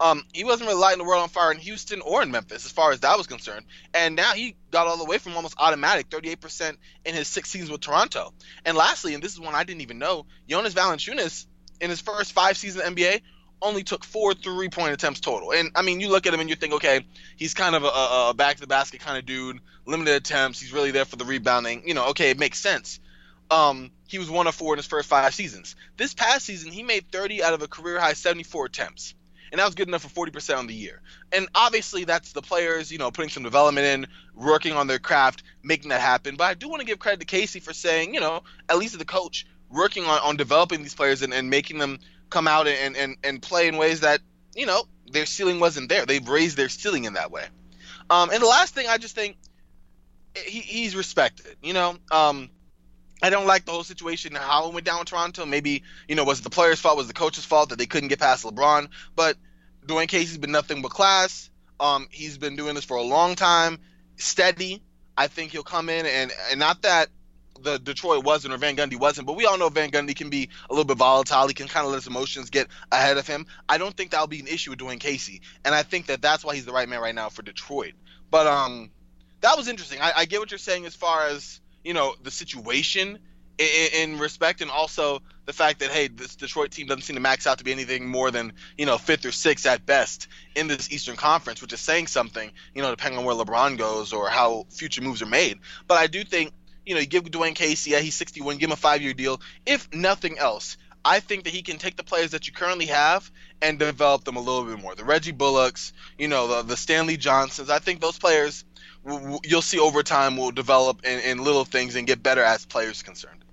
um, he wasn't really lighting the world on fire in Houston or in Memphis, as far as that was concerned. And now he got all the way from almost automatic 38% in his six seasons with Toronto. And lastly, and this is one I didn't even know, Jonas Valanciunas in his first five seasons NBA only took four three-point attempts total. And I mean, you look at him and you think, okay, he's kind of a, a back to the basket kind of dude, limited attempts. He's really there for the rebounding. You know, okay, it makes sense. Um, he was one of four in his first five seasons. This past season, he made 30 out of a career high 74 attempts and that was good enough for 40% on the year. And obviously, that's the players, you know, putting some development in, working on their craft, making that happen. But I do want to give credit to Casey for saying, you know, at least the coach, working on, on developing these players and, and making them come out and, and, and play in ways that, you know, their ceiling wasn't there. They've raised their ceiling in that way. Um, and the last thing I just think he, he's respected. You know, um, I don't like the whole situation how it went down in Toronto. Maybe, you know, was it the players' fault, was the coach's fault that they couldn't get past LeBron? But Dwane Casey's been nothing but class. Um, he's been doing this for a long time, steady. I think he'll come in and and not that the Detroit wasn't or Van Gundy wasn't, but we all know Van Gundy can be a little bit volatile. He can kind of let his emotions get ahead of him. I don't think that'll be an issue with Dwane Casey, and I think that that's why he's the right man right now for Detroit. But um, that was interesting. I, I get what you're saying as far as you know the situation in, in, respect, and also the fact that hey, this Detroit team doesn't seem to max out to be anything more than you know fifth or sixth at best in this Eastern Conference, which is saying something. You know, depending on where LeBron goes or how future moves are made. But I do think you know you give Dwane Casey, yeah, he's 61, give him a five-year deal. If nothing else, I think that he can take the players that you currently have and develop them a little bit more. The Reggie Bullocks, you know, the, the Stanley Johnsons. I think those players you'll see over time will develop in, in little things and get better as players concerned.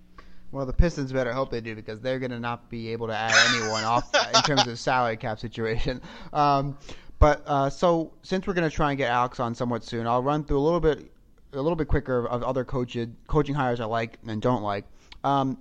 Well, the Pistons better hope they do because they're going to not be able to add anyone off in terms of salary cap situation. Um, but uh, so since we're going to try and get Alex on somewhat soon, I'll run through a little bit, a little bit quicker of other coaching coaching hires I like and don't like. Um,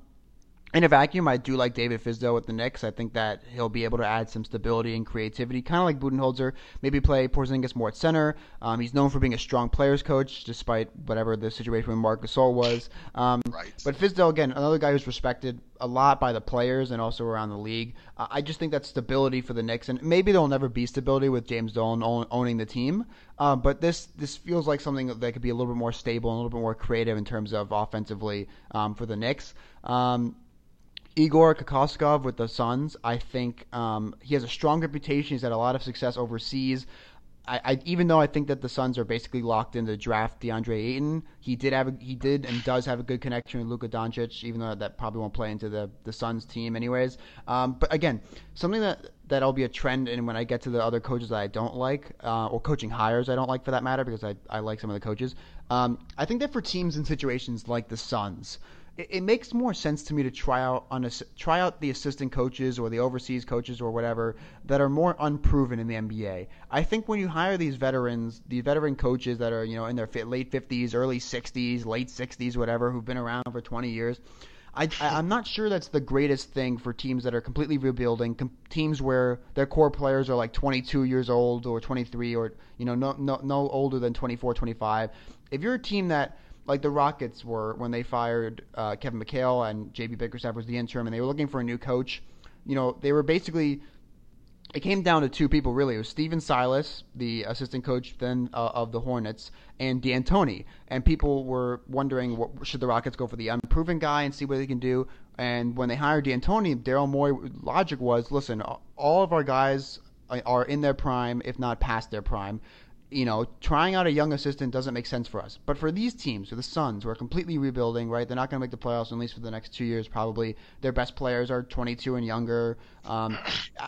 in a vacuum, I do like David Fizdale with the Knicks. I think that he'll be able to add some stability and creativity, kind of like Budenholzer. Maybe play Porzingis more at center. Um, he's known for being a strong players coach, despite whatever the situation with Marc Gasol was. Um, right. But Fizdale, again, another guy who's respected a lot by the players and also around the league. Uh, I just think that stability for the Knicks, and maybe there'll never be stability with James Dolan own, owning the team. Uh, but this this feels like something that could be a little bit more stable and a little bit more creative in terms of offensively um, for the Knicks. Um, Igor Kokoskov with the Suns. I think um, he has a strong reputation. He's had a lot of success overseas. I, I, even though I think that the Suns are basically locked in to draft DeAndre Ayton, he did have a, he did and does have a good connection with Luka Doncic, even though that probably won't play into the the Suns team anyways. Um, but again, something that that'll be a trend, and when I get to the other coaches that I don't like, uh, or coaching hires I don't like for that matter, because I I like some of the coaches. Um, I think that for teams in situations like the Suns it, it, makes more sense to me to try out on a, try out the assistant coaches or the overseas coaches or whatever that are more unproven in the NBA. I think when you hire these veterans, these veteran coaches that are you know in their late 50s, early 60s, late 60s, whatever, who've been around for 20 years. I, am not sure that's the greatest thing for teams that are completely rebuilding, com- teams where their core players are like 22 years old or 23 or you know no no no older than 24, 25. If you're a team that like the Rockets were when they fired uh, Kevin McHale and JB Bickerstaff was the interim, and they were looking for a new coach. You know, they were basically. It came down to two people really. It was Stephen Silas, the assistant coach then uh, of the Hornets, and D'Antoni. And people were wondering, what, should the Rockets go for the unproven guy and see what they can do? And when they hired D'Antoni, Daryl Morey logic was, listen, all of our guys are in their prime, if not past their prime you know, trying out a young assistant doesn't make sense for us. But for these teams, for the Suns, who are completely rebuilding, right? They're not going to make the playoffs at least for the next two years, probably. Their best players are 22 and younger. Um,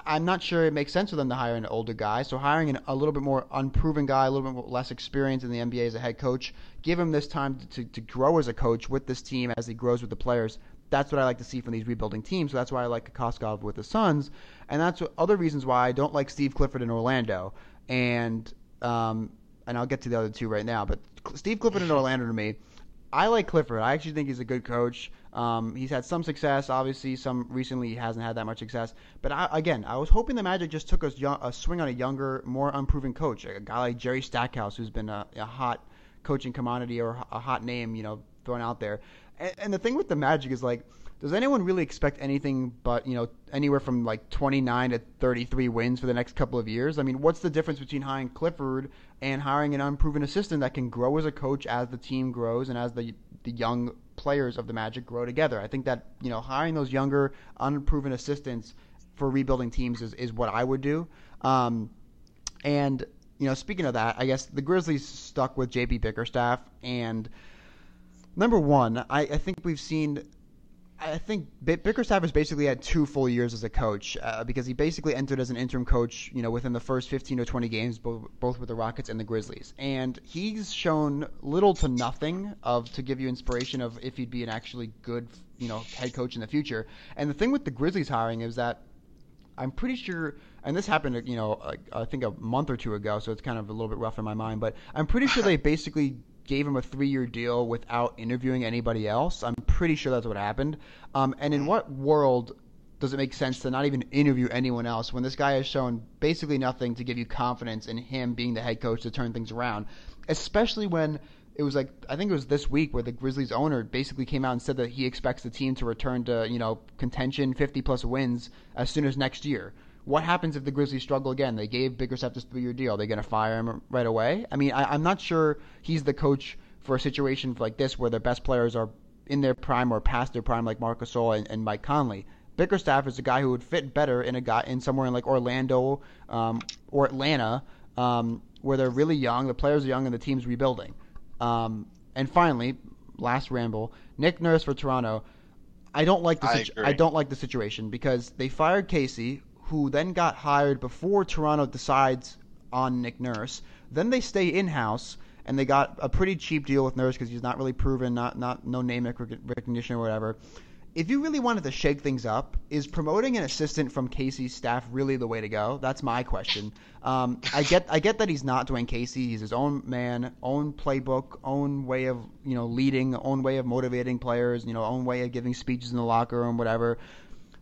I'm not sure it makes sense for them to hire an older guy. So hiring an, a little bit more unproven guy, a little bit less experience in the NBA as a head coach, give him this time to, to grow as a coach with this team as he grows with the players. That's what I like to see from these rebuilding teams. So that's why I like Kokoskov with the Suns, and that's other reasons why I don't like Steve Clifford in Orlando. And um, and I'll get to the other two right now. But Steve Clifford and Orlando to me, I like Clifford. I actually think he's a good coach. Um, he's had some success, obviously. Some recently he hasn't had that much success. But I, again, I was hoping the Magic just took a, a, swing on a younger, more unproven coach, a guy like Jerry Stackhouse, who's been a, a hot coaching commodity or a hot name, you know, thrown out there. And, and the thing with the Magic is like does anyone really expect anything but you know anywhere from like 29 to 33 wins for the next couple of years? I mean, what's the difference between hiring Clifford and hiring an unproven assistant that can grow as a coach as the team grows and as the the young players of the Magic grow together? I think that you know hiring those younger unproven assistants for rebuilding teams is, is what I would do. Um, and you know, speaking of that, I guess the Grizzlies stuck with JB Bickerstaff and. Number one, I, I think we've seen I think Bickerstaff has basically had two full years as a coach uh, because he basically entered as an interim coach, you know, within the first 15 or 20 games, both, both with the Rockets and the Grizzlies. And he's shown little to nothing of to give you inspiration of if he'd be an actually good, you know, head coach in the future. And the thing with the Grizzlies hiring is that I'm pretty sure, and this happened, you know, I think a month or two ago, so it's kind of a little bit rough in my mind, but I'm pretty sure they basically gave him a three-year deal without interviewing anybody else. I'm pretty sure that's what happened. Um, and in what world does it make sense to not even interview anyone else when this guy has shown basically nothing to give you confidence in him being the head coach to turn things around? Especially when it was like I think it was this week where the Grizzlies owner basically came out and said that he expects the team to return to you know contention, 50 plus wins as soon as next year. What happens if the Grizzlies struggle again? They gave Bickerstaff this three-year deal. Are they going to fire him right away? I mean, I, I'm not sure he's the coach for a situation like this where their best players are in their prime or past their prime, like Marcus Gasol and, and Mike Conley. Bickerstaff is a guy who would fit better in a guy in somewhere in like Orlando um, or Atlanta, um, where they're really young, the players are young, and the team's rebuilding. Um, and finally, last ramble, Nick Nurse for Toronto. I don't like the situ-. I don't like the situation because they fired Casey, who then got hired before Toronto decides on Nick Nurse. Then they stay in house and they got a pretty cheap deal with Nurse because he's not really proven, not not no name recognition or whatever. If you really wanted to shake things up, is promoting an assistant from Casey's staff really the way to go? That's my question. Um, I get I get that he's not Dwane Casey. He's his own man, own playbook, own way of you know leading, own way of motivating players, you know, own way of giving speeches in the locker room, whatever.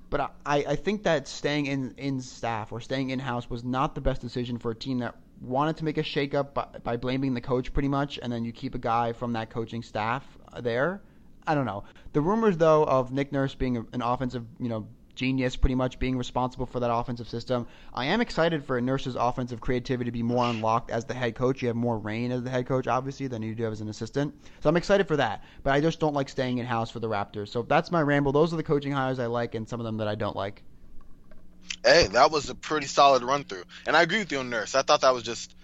But I, I think that staying in, in staff or staying in house was not the best decision for a team that wanted to make a shakeup by, by blaming the coach pretty much, and then you keep a guy from that coaching staff there. I don't know. The rumors though of Nick Nurse being an offensive, you know, genius, pretty much being responsible for that offensive system. I am excited for Nurse's offensive creativity to be more unlocked as the head coach. You have more reign as the head coach, obviously, than you do as an assistant. So I'm excited for that. But I just don't like staying in house for the Raptors. So that's my ramble. Those are the coaching hires I like, and some of them that I don't like. Hey, that was a pretty solid run through, and I agree with you on Nurse. I thought that was just,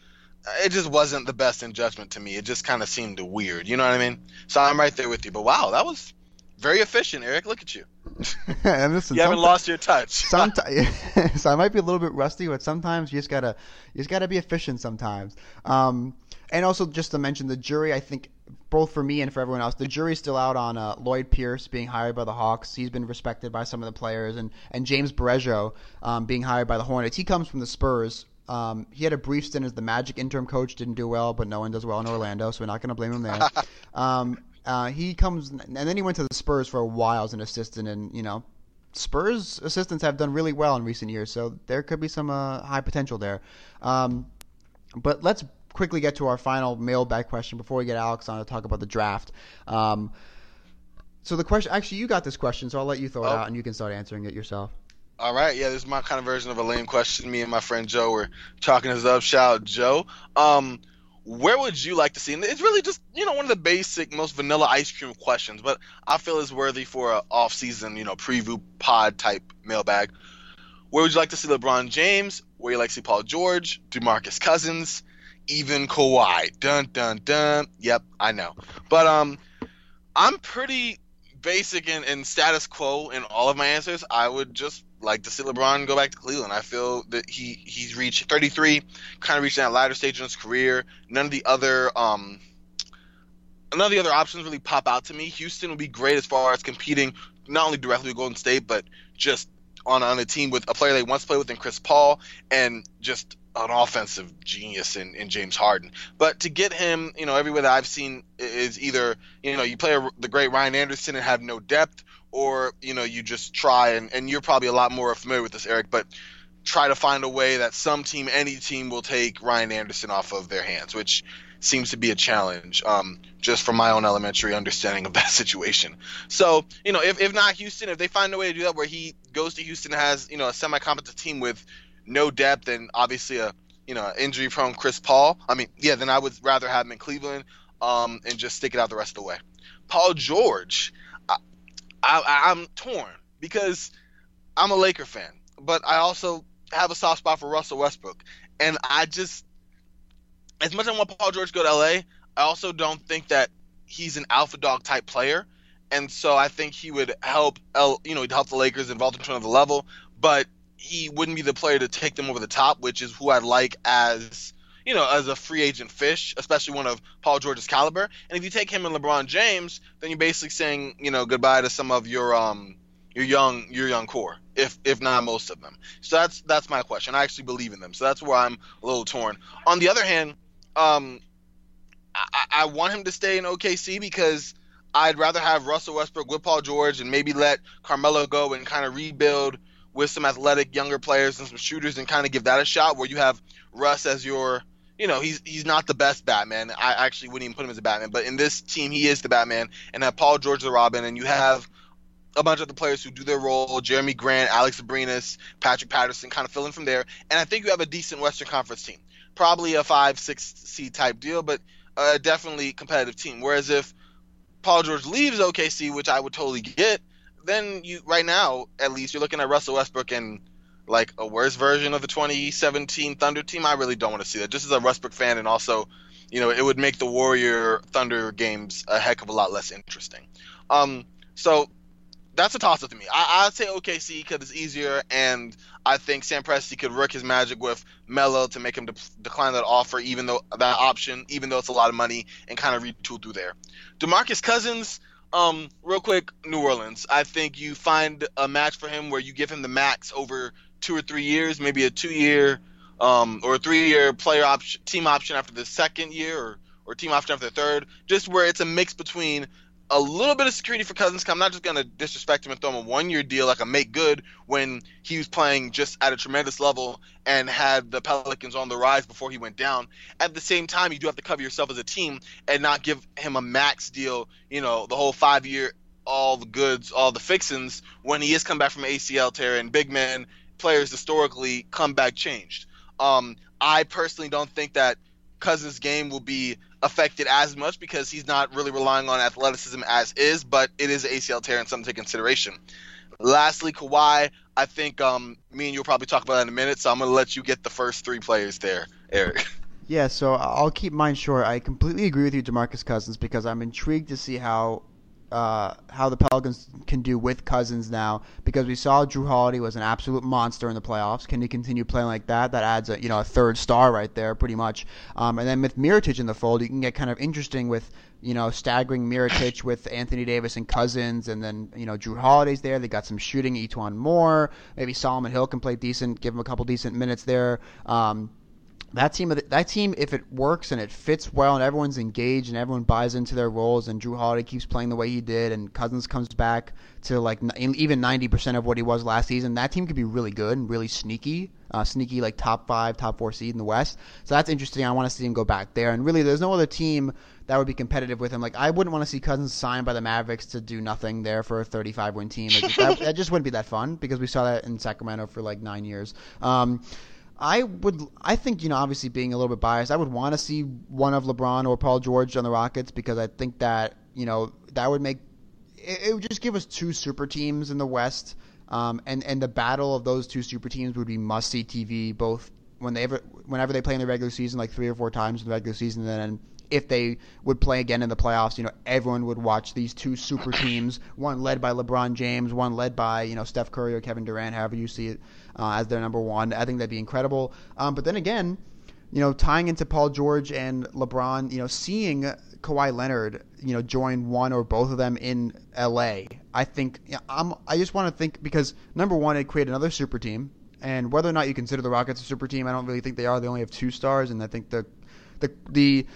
it just wasn't the best in judgment to me. It just kind of seemed weird. You know what I mean? So I'm right there with you. But wow, that was very efficient, Eric. Look at you. and listen, You haven't lost your touch. Sometimes, so I might be a little bit rusty, but sometimes you just gotta, you just gotta be efficient sometimes. Um, and also just to mention the jury, I think both for me and for everyone else, the jury's still out on uh, Lloyd Pierce being hired by the Hawks. He's been respected by some of the players, and and James Borrego um, being hired by the Hornets. He comes from the Spurs. Um, he had a brief stint as the Magic interim coach, didn't do well, but no one does well in Orlando, so we're not going to blame him there. um, uh, he comes, and then he went to the Spurs for a while as an assistant, and you know, Spurs assistants have done really well in recent years, so there could be some uh, high potential there. Um, but let's quickly get to our final mailbag question before we get Alex on to talk about the draft. Um, so the question, actually, you got this question, so I'll let you throw it Oh. out and you can start answering it yourself. All right, yeah, this is my kind of version of a lame question. Me and my friend Joe were talking this up. Shout out Joe. Um, where would you like to see? And it's really just you know one of the basic, most vanilla ice cream questions, but I feel is worthy for a off-season you know preview pod type mailbag. Where would you like to see LeBron James? Where you like to see Paul George, DeMarcus Cousins, even Kawhi? Dun dun dun. Yep, I know, but um, I'm pretty basic and, and status quo in all of my answers. I would just like to see LeBron go back to Cleveland. I feel that he he's reached 33, kind of reached that latter stage in his career. None of the other um none of the other options really pop out to me. Houston would be great as far as competing not only directly with Golden State, but just on on a team with a player they once played with in Chris Paul and just an offensive genius in, in James Harden. But to get him, you know, everywhere that I've seen is either, you know, you play a, the great Ryan Anderson and have no depth, or, you know, you just try, and, and you're probably a lot more familiar with this, Eric, but try to find a way that some team, any team, will take Ryan Anderson off of their hands, which seems to be a challenge, um, just from my own elementary understanding of that situation. So, you know, if, if not Houston, if they find a way to do that where he goes to Houston has, you know, a semi competent team with no depth and obviously a, you know, injury prone Chris Paul, I mean, yeah, then I would rather have him in Cleveland um, and just stick it out the rest of the way. Paul George, I, I, I'm torn because I'm a Laker fan, but I also have a soft spot for Russell Westbrook. And I just, as much as I want Paul George to go to LA, I also don't think that he's an alpha dog type player. And so I think he would help, L, you know, he'd help the Lakers vault them to another level, but he wouldn't be the player to take them over the top, which is who I'd like as, you know, as a free agent fish, especially one of Paul George's caliber. And if you take him and LeBron James, then you're basically saying, you know, goodbye to some of your um your young your young core, if if not most of them. So that's that's my question. I actually believe in them. So that's where I'm a little torn. On the other hand, um, I, I want him to stay in OKC because I'd rather have Russell Westbrook with Paul George and maybe let Carmelo go and kind of rebuild with some athletic younger players and some shooters and kind of give that a shot where you have Russ as your you know he's he's not the best Batman. I actually wouldn't even put him as a Batman, but in this team he is the Batman and have Paul George the Robin and you have a bunch of the players who do their role, Jerami Grant, Alex Abrines, Patrick Patterson, kind of fill in from there. And I think you have a decent Western Conference team. Probably a five, six seed type deal, but definitely competitive team. Whereas if Paul George leaves OKC, which I would totally get, then you right now at least you're looking at Russell Westbrook and like a worse version of the 2017 Thunder team. I really don't want to see that. Just as a Westbrook fan, and also, you know, it would make the Warrior Thunder games a heck of a lot less interesting. Um, so that's a toss up to me. I, would say OKC because it's easier, and I think Sam Presti could work his magic with Melo to make him de- decline that offer, even though that option, even though it's a lot of money, and kind of retool through there. Demarcus Cousins, um, real quick, New Orleans. I think you find a match for him where you give him the max over two or three years, maybe a two-year um, or a three-year player option, team option after the second year, or or team option after the third, just where it's a mix between a little bit of security for Cousins. I'm not just gonna disrespect him and throw him a one-year deal like a make good when he was playing just at a tremendous level and had the Pelicans on the rise before he went down. At the same time, you do have to cover yourself as a team and not give him a max deal. You know, the whole five-year, all the goods, all the fixings when he is come back from ACL tear and big men players historically come back changed. Um, I personally don't think that Cousins' game will be affected as much because he's not really relying on athleticism as is, but it is ACL tear and something to consideration. Lastly, Kawhi, I think um, me and you'll probably talk about that in a minute, so I'm going to let you get the first three players there, Eric. Yeah, so I'll keep mine short. I completely agree with you, Demarcus Cousins, because I'm intrigued to see how uh, how the Pelicans can do with Cousins now because we saw Jrue Holiday was an absolute monster in the playoffs. Can he continue playing like that? That adds a you know a third star right there, pretty much. Um, and then with Mirotic in the fold, you can get kind of interesting with you know staggering Mirotic with Anthony Davis and Cousins, and then you know Jrue Holiday's there. They got some shooting, E'Twaun Moore, maybe Solomon Hill can play decent, give him a couple decent minutes there. Um, that team, that team, if it works and it fits well and everyone's engaged and everyone buys into their roles and Jrue Holiday keeps playing the way he did and Cousins comes back to like even ninety percent of what he was last season, that team could be really good and really sneaky, uh, sneaky like top five, top four seed in the West. So that's interesting. I want to see him go back there. And really, there's no other team that would be competitive with him. Like I wouldn't want to see Cousins signed by the Mavericks to do nothing there for a 35 win team. Like, that, that, just wouldn't be that fun because we saw that in Sacramento for like nine years. Um, I would, I think, you know, obviously being a little bit biased, I would want to see one of LeBron or Paul George on the Rockets because I think that, you know, that would make, it, it would just give us two super teams in the West. Um, and, and the battle of those two super teams would be must see TV, both when they ever, whenever they play in the regular season, like three or four times in the regular season, and then if they would play again in the playoffs, you know, everyone would watch these two super teams, one led by LeBron James, one led by, you know, Steph Curry or Kevin Durant, however you see it, uh, as their number one. I think that'd be incredible. Um, but then again, you know, tying into Paul George and LeBron, you know, seeing Kawhi Leonard, you know, join one or both of them in LA, I think you know, I'm. I just want to think because number one, it create another super team, and whether or not you consider the Rockets a super team, I don't really think they are. They only have two stars, and I think the the the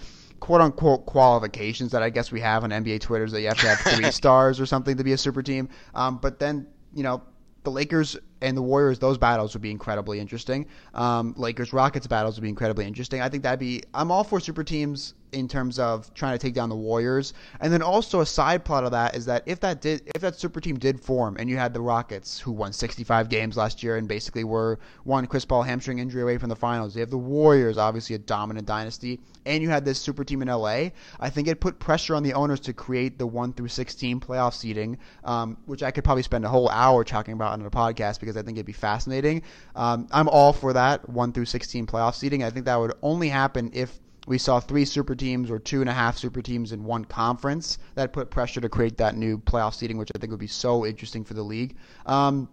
quote unquote qualifications that I guess we have on NBA Twitter is that you have to have three stars or something to be a super team. Um, but then, you know, the Lakers and the Warriors, those battles would be incredibly interesting. Um, Lakers Rockets battles would be incredibly interesting. I think that'd be. I'm all for super teams in terms of trying to take down the Warriors, and then also a side plot of that is that if that did, if that super team did form, and you had the Rockets who won 65 games last year and basically were one Chris Paul hamstring injury away from the finals. You have the Warriors, obviously a dominant dynasty, and you had this super team in LA. I think it put pressure on the owners to create the one through 16 playoff seeding, um, which I could probably spend a whole hour talking about on a podcast because I think it'd be fascinating. Um, I'm all for that one through 16 playoff seeding. I think that would only happen if we saw three super teams or two and a half super teams in one conference. That put pressure to create that new playoff seeding, which I think would be so interesting for the league. Um,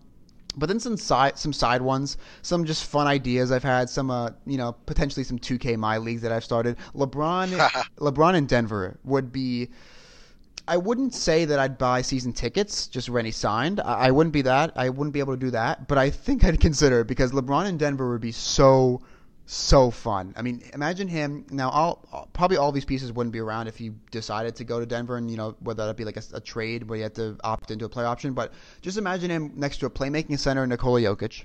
but then some side some side ones, some just fun ideas I've had, some uh, you know potentially some 2K my leagues that I've started. LeBron LeBron in Denver would be I wouldn't say that I'd buy season tickets just when he signed. I, I wouldn't be that. I wouldn't be able to do that. But I think I'd consider it because LeBron in Denver would be so so fun. I mean, imagine him now. All probably all these pieces wouldn't be around if he decided to go to Denver, and you know whether that be like a, a, trade where you had to opt into a play option. But just imagine him next to a playmaking center, Nikola Jokic,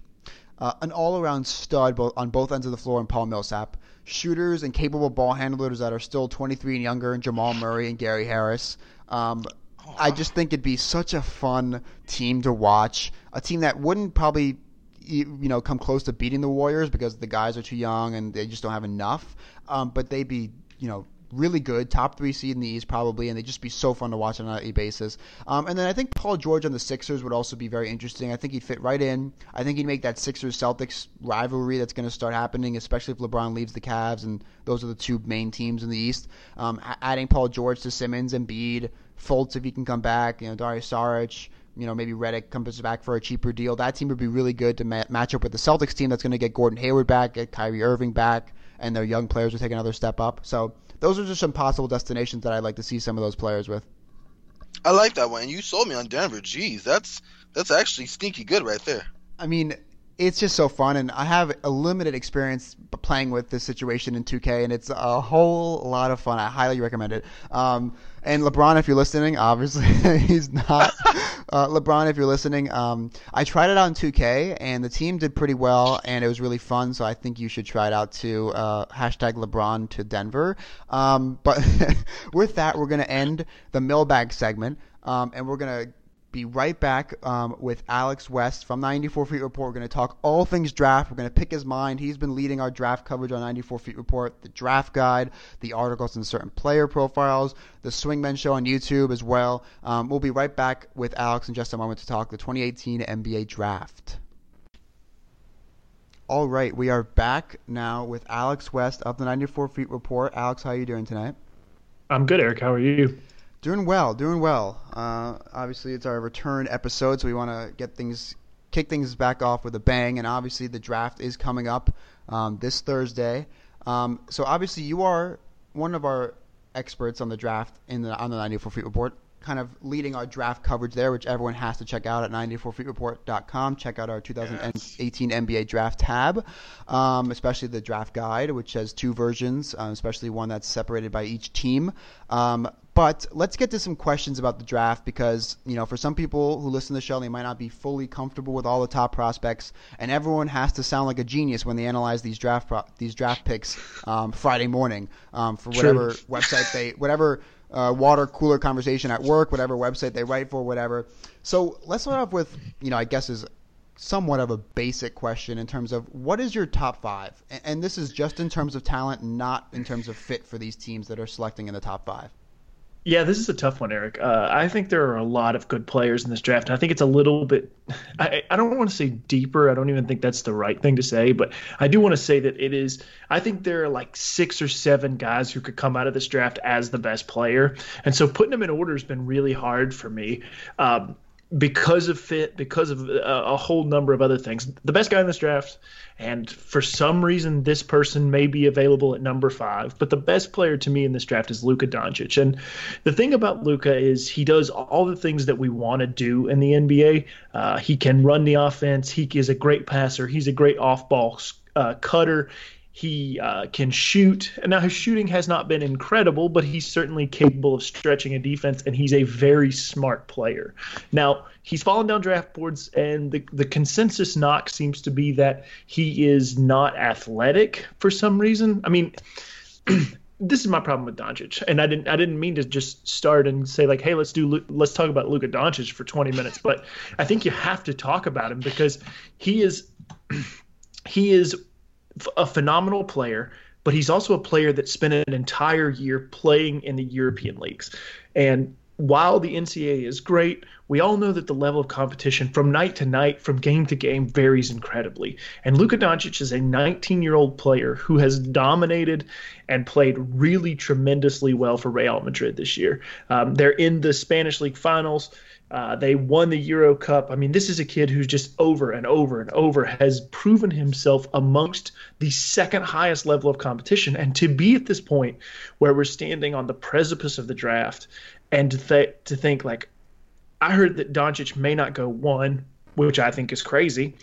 uh, an all-around stud both, on both ends of the floor, and Paul Millsap, shooters and capable ball handlers that are still 23 and younger, and Jamal Murray and Gary Harris. Um, I just think it'd be such a fun team to watch. A team that wouldn't probably you know come close to beating the Warriors because the guys are too young and they just don't have enough. Um, but they'd be you know really good, top three seed in the East probably, and they'd just be so fun to watch on a nightly basis. Um, and then I think Paul George on the Sixers would also be very interesting. I think he'd fit right in. I think he'd make that Sixers Celtics rivalry that's going to start happening, especially if LeBron leaves the Cavs, and those are the two main teams in the East. Um, adding Paul George to Simmons and Bede, Fultz if he can come back, you know Darius Saric you know, maybe Redick comes back for a cheaper deal. That team would be really good to ma- match up with the Celtics team that's going to get Gordon Hayward back, get Kyrie Irving back, and their young players will take another step up. So those are just some possible destinations that I'd like to see some of those players with. I like that one. You sold me on Denver. Jeez, that's that's actually sneaky good right there. I mean, it's just so fun, and I have a limited experience playing with this situation in 2K, and it's a whole lot of fun. I highly recommend it. Um, and LeBron, if you're listening, obviously he's not. Uh, LeBron, if you're listening, um, I tried it out in 2K, and the team did pretty well, and it was really fun. So I think you should try it out too. Uh, hashtag LeBron to Denver. Um, but with that, we're gonna end the mailbag segment, um, and we're gonna be right back um, with Alex West from 94 Feet Report. We're going to talk all things draft. We're going to pick his mind. He's been leading our draft coverage on 94 Feet Report, the draft guide, the articles and certain player profiles, the Swingmen Show on YouTube as well. Um, we'll be right back with Alex in just a moment to talk the 2018 NBA Draft. All right, we are back now with Alex West of the 94 Feet Report. Alex, how are you doing tonight? I'm good, Eric. How are you? Doing well, doing well. Uh, obviously, it's our return episode, so we want to get things, kick things back off with a bang. And obviously, the draft is coming up um, this Thursday. Um, so obviously, you are one of our experts on the draft in the on the 94 Feet Report, kind of leading our draft coverage there, which everyone has to check out at 94feetreport.com. Check out our 2018 yes. NBA draft tab, um, especially the draft guide, which has two versions, um, especially one that's separated by each team. Um, but let's get to some questions about the draft because, you know, for some people who listen to the show, they might not be fully comfortable with all the top prospects, and everyone has to sound like a genius when they analyze these draft pro- these draft picks um, Friday morning um, for whatever True. website they whatever uh, water cooler conversation at work, whatever website they write for, whatever. So let's start off with, you know, I guess is somewhat of a basic question in terms of what is your top five, and this is just in terms of talent, not in terms of fit for these teams that are selecting in the top five. Yeah, this is a tough one, Eric. Uh, I think there are a lot of good players in this draft. I think it's a little bit, I, I don't want to say deeper. I don't even think that's the right thing to say, but I do want to say that it is, I think there are like six or seven guys who could come out of this draft as the best player. And so putting them in order has been really hard for me. Um, because of fit, because of a, uh, a, whole number of other things. The best guy in this draft, and for some reason, this person may be available at number five, but the best player to me in this draft is Luka Doncic. And the thing about Luka is he does all the things that we want to do in the NBA. Uh, he can run the offense, he is a great passer, he's a great off ball uh, cutter. He uh, can shoot. And now, his shooting has not been incredible, but he's certainly capable of stretching a defense, and he's a very smart player. Now, he's fallen down draft boards, and the, the consensus knock seems to be that he is not athletic for some reason. I mean, this is my problem with Doncic, and I didn't I didn't mean to just start and say like, hey, let's do let's talk about Luka Doncic for 20 minutes, but I think you have to talk about him because he is he is a phenomenal player, but he's also a player that spent an entire year playing in the European leagues. And while the NCAA is great, we all know that the level of competition from night to night, from game to game, varies incredibly. And Luka Doncic is a 19 year old player who has dominated and played really tremendously well for Real Madrid this year. Um, they're in the Spanish League finals. Uh, they won the Euro Cup. I mean, this is a kid who's just over and over and over has proven himself amongst the second highest level of competition. And to be at this point where we're standing on the precipice of the draft and to, th- to think, like, I heard that Doncic may not go one, which I think is crazy.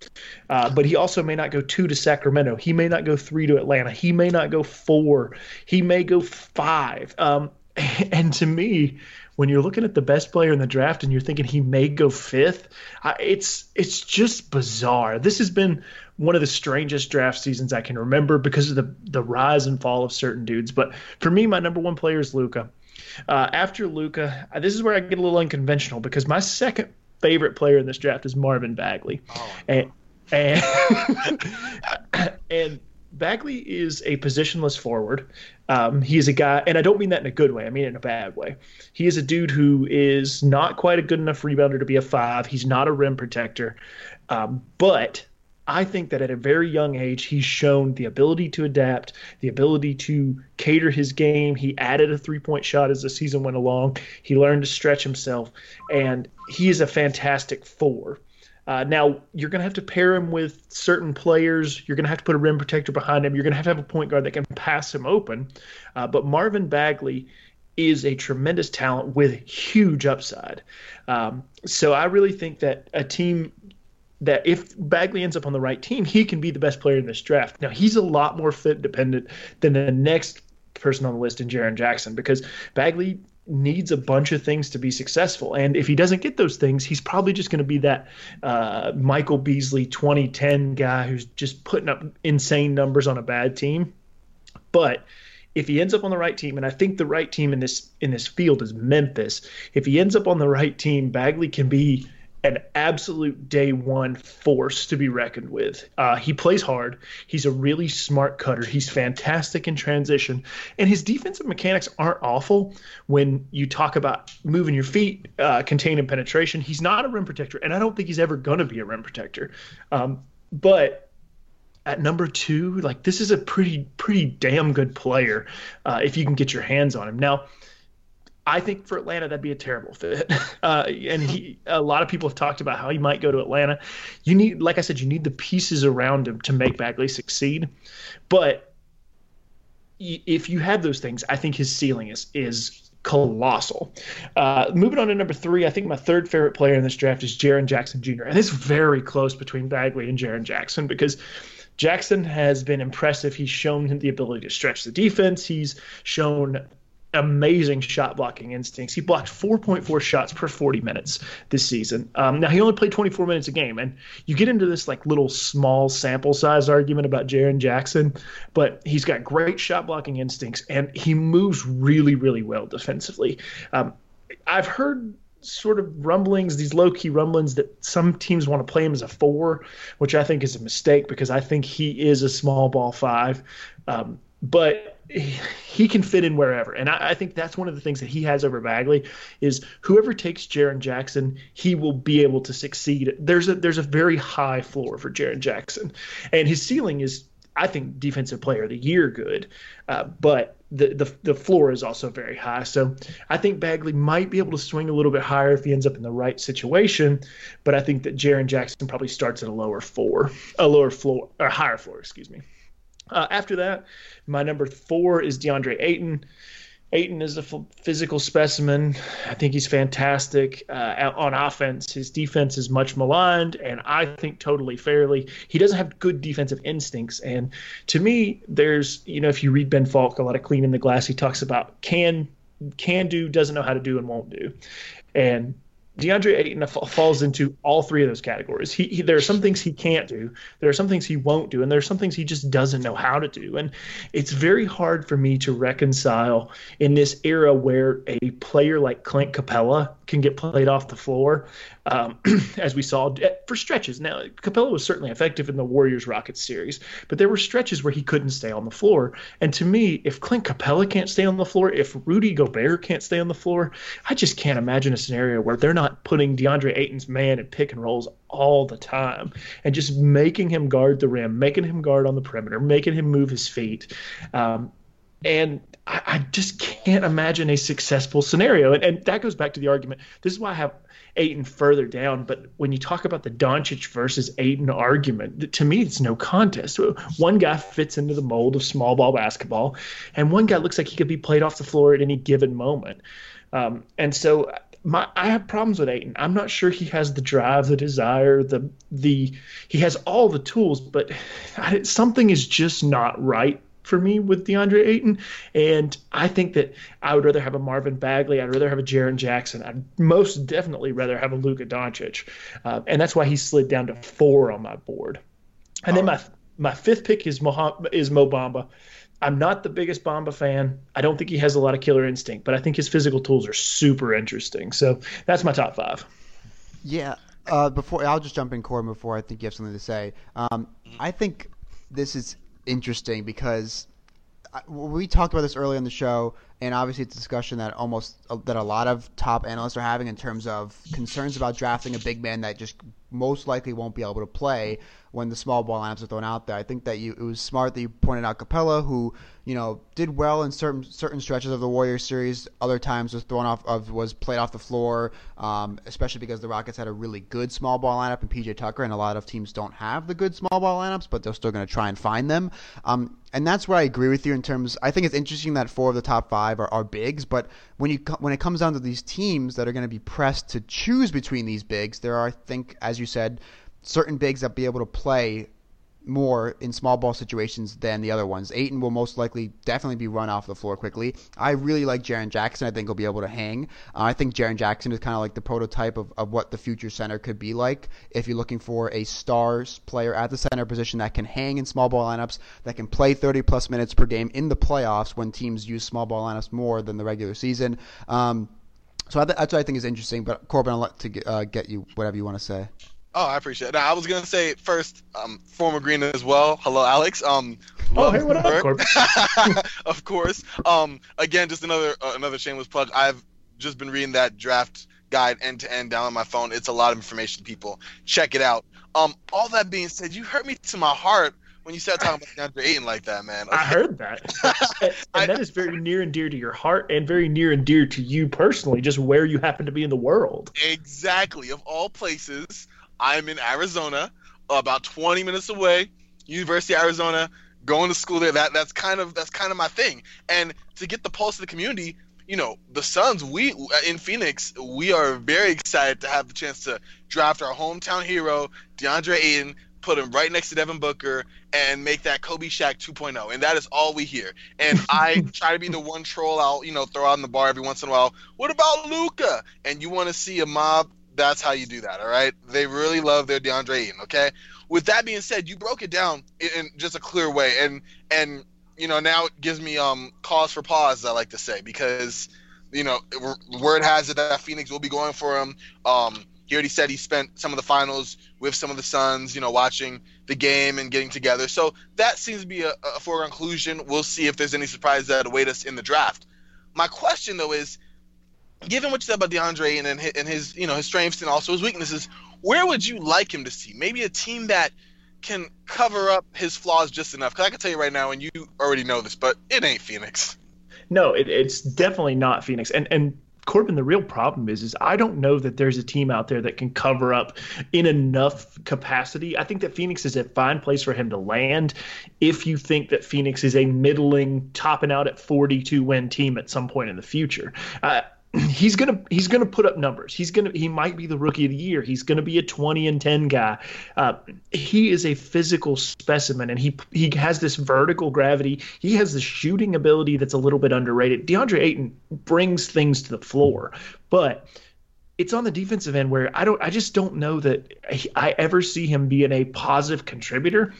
Uh, but he also may not go two to Sacramento. He may not go three to Atlanta. He may not go four. He may go five. Um, and to me, when you're looking at the best player in the draft and you're thinking he may go fifth, it's it's just bizarre. This has been one of the strangest draft seasons I can remember because of the the rise and fall of certain dudes. But for me, my number one player is Luka. Uh, after Luka, uh, this is where I get a little unconventional because my second favorite player in this draft is Marvin Bagley, oh, and and and Bagley is a positionless forward. Um, he is a guy, and I don't mean that in a good way. I mean in a bad way. He is a dude who is not quite a good enough rebounder to be a five. He's not a rim protector, um, but I think that at a very young age, he's shown the ability to adapt, the ability to cater his game. He added a three point shot as the season went along. He learned to stretch himself, and he is a fantastic four. Uh, now you're going to have to pair him with certain players. You're going to have to put a rim protector behind him. You're going to have to have a point guard that can pass him open. Uh, but Marvin Bagley is a tremendous talent with huge upside. Um, so I really think that a team that if Bagley ends up on the right team, he can be the best player in this draft. Now he's a lot more fit dependent than the next person on the list in Jaren Jackson because Bagley needs a bunch of things to be successful. And if he doesn't get those things, he's probably just going to be that uh, Michael Beasley 2010 guy who's just putting up insane numbers on a bad team. But if he ends up on the right team, and I think the right team in this in this field is Memphis, if he ends up on the right team, Bagley can be an absolute day one force to be reckoned with. Uh, he plays hard. He's a really smart cutter. He's fantastic in transition, and his defensive mechanics aren't awful. When you talk about moving your feet, uh, containing penetration, he's not a rim protector, and I don't think he's ever going to be a rim protector. Um, but at number two, like this is a pretty pretty damn good player uh, if you can get your hands on him. Now I think for Atlanta that'd be a terrible fit. Uh, and he, a lot of people have talked about how he might go to Atlanta. You need, like I said, you need the pieces around him to make Bagley succeed. But if you have those things, I think his ceiling is is colossal. Uh, moving on to number three, I think my third favorite player in this draft is Jaren Jackson Jr. And it's very close between Bagley and Jaren Jackson because. Jackson has been impressive. He's shown him the ability to stretch the defense. He's shown amazing shot blocking instincts. He blocked 4.4 shots per 40 minutes this season. Um, now he only played 24 minutes a game, and you get into this like little small sample size argument about Jaren Jackson, but he's got great shot blocking instincts, and he moves really, really well defensively. Um, I've heard sort of rumblings, these low key rumblings that some teams want to play him as a four, which I think is a mistake because I think he is a small ball five. Um, but he can fit in wherever. And I, I, think that's one of the things that he has over Bagley is whoever takes Jaren Jackson, he will be able to succeed. There's a there's a very high floor for Jaren Jackson, and his ceiling is I think defensive player of the year good, uh, but the, the the floor is also very high. So I think Bagley might be able to swing a little bit higher if he ends up in the right situation, but I think that Jaren Jackson probably starts at a lower four, a lower floor or higher floor, excuse me. Uh, after that, my number four is DeAndre Ayton. Ayton is a physical specimen. I think he's fantastic uh, on offense. His defense is much maligned, and I think totally fairly. He doesn't have good defensive instincts. And to me, there's, you know, if you read Ben Falk, a lot of cleaning the glass, he talks about can can do, doesn't know how to do, and won't do. And DeAndre Ayton falls into all three of those categories. He, he, there are some things he can't do, there are some things he won't do, and there are some things he just doesn't know how to do. And it's very hard for me to reconcile in this era where a player like Clint Capela can get played off the floor, um, as we saw for stretches. Now, Capela was certainly effective in the Warriors Rockets series, but there were stretches where he couldn't stay on the floor. And to me, if Clint Capela can't stay on the floor, if Rudy Gobert can't stay on the floor, I just can't imagine a scenario where they're not putting DeAndre Ayton's man in pick and rolls all the time and just making him guard the rim, making him guard on the perimeter, making him move his feet. Um, and I, I, just can't imagine a successful scenario. And, and, that goes back to the argument. This is why I have Ayton further down. But when you talk about the Doncic versus Ayton argument, to me, it's no contest. One guy fits into the mold of small ball basketball, and one guy looks like he could be played off the floor at any given moment. Um, and so my I have problems with Ayton. I'm not sure he has the drive, the desire, the the he has all the tools, but something is just not right for me with DeAndre Ayton. And I think that I would rather have a Marvin Bagley. I'd rather have a Jaren Jackson. I'd most definitely rather have a Luka Doncic. Uh, and that's why he slid down to four on my board. And then my my fifth pick is Mo, is Mo Bamba. I'm not the biggest Bamba fan. I don't think he has a lot of killer instinct, but I think his physical tools are super interesting. So that's my top five. Yeah. Uh, before I'll just jump in, Corban. Before I think you have something to say. Um, I think this is interesting because uh, we talked about this earlier in the show, and obviously it's a discussion that almost uh, that a lot of top analysts are having in terms of concerns about drafting a big man that just most likely won't be able to play when the small ball lineups are thrown out there. I think that you it was smart that you pointed out Capela, who you know did well in certain certain stretches of the Warriors series. Other times was thrown off of was played off the floor, um, especially because the Rockets had a really good small ball lineup and PJ Tucker, and a lot of teams don't have the good small ball lineups, but they're still going to try and find them. Um, and that's where I agree with you in terms. I think it's interesting that four of the top five are, are bigs, but when you when it comes down to these teams that are going to be pressed to choose between these bigs, there are, I think, as you said, certain bigs that be able to play more in small ball situations than the other ones. Ayton will most likely definitely be run off the floor quickly. I really like Jaren Jackson. I think he'll be able to hang. Uh, I think Jaren Jackson is kind of like the prototype of, of what the future center could be like if you're looking for a stars player at the center position that can hang in small ball lineups, that can play 30 plus minutes per game in the playoffs when teams use small ball lineups more than the regular season. Um, so that's what I think is interesting. But Corban, I'll let to uh, get you whatever you want to say. Oh, I appreciate it. Now, I was gonna say first, um, former Green as well. Hello, Alex. Um, oh, hey, what up, Corban? of course. Um, again, just another uh, another shameless plug. I've just been reading that draft guide end to end down on my phone. It's a lot of information, people. Check it out. Um, all that being said, you hurt me to my heart when you started talking about DeAndre Ayton like that, man. Okay. I heard that, and, and that is very near and dear to your heart, and very near and dear to you personally, just where you happen to be in the world. Exactly. Of all places, I'm in Arizona, about 20 minutes away, University of Arizona, going to school there. That that's kind of that's kind of my thing. And to get the pulse of the community, you know, the Suns, we in Phoenix, we are very excited to have the chance to draft our hometown hero, DeAndre Ayton, put him right next to Devin Booker, and make that Kobe Shaq 2.0. And that is all we hear. And I try to be the one troll I'll, you know, throw out in the bar every once in a while. What about Luka? And you want to see a mob that's how you do that, all right? They really love their DeAndre Ayton, okay? With that being said, you broke it down in just a clear way, and and you know now it gives me um cause for pause, I like to say, because you know word has it that Phoenix will be going for him. Um, he already said he spent some of the finals with some of the Suns, you know, watching the game and getting together. So that seems to be a, a foregone conclusion. We'll see if there's any surprises that await us in the draft. My question though is given what you said about DeAndre and, and his, you know, his strengths and also his weaknesses, where would you like him to see? Maybe a team that can cover up his flaws just enough. Because I can tell you right now, and you already know this, but it ain't Phoenix. No, it, it's definitely not Phoenix. And and Corban, the real problem is, is I don't know that there's a team out there that can cover up in enough capacity. I think that Phoenix is a fine place for him to land. If you think that Phoenix is a middling, topping out at 42 win team at some point in the future, uh, he's gonna he's gonna put up numbers. He's gonna he might be the rookie of the year. He's gonna be a twenty and ten guy. Uh, he is a physical specimen, and he he has this vertical gravity. He has the shooting ability that's a little bit underrated. DeAndre Ayton brings things to the floor, but it's on the defensive end where I don't I just don't know that I ever see him being a positive contributor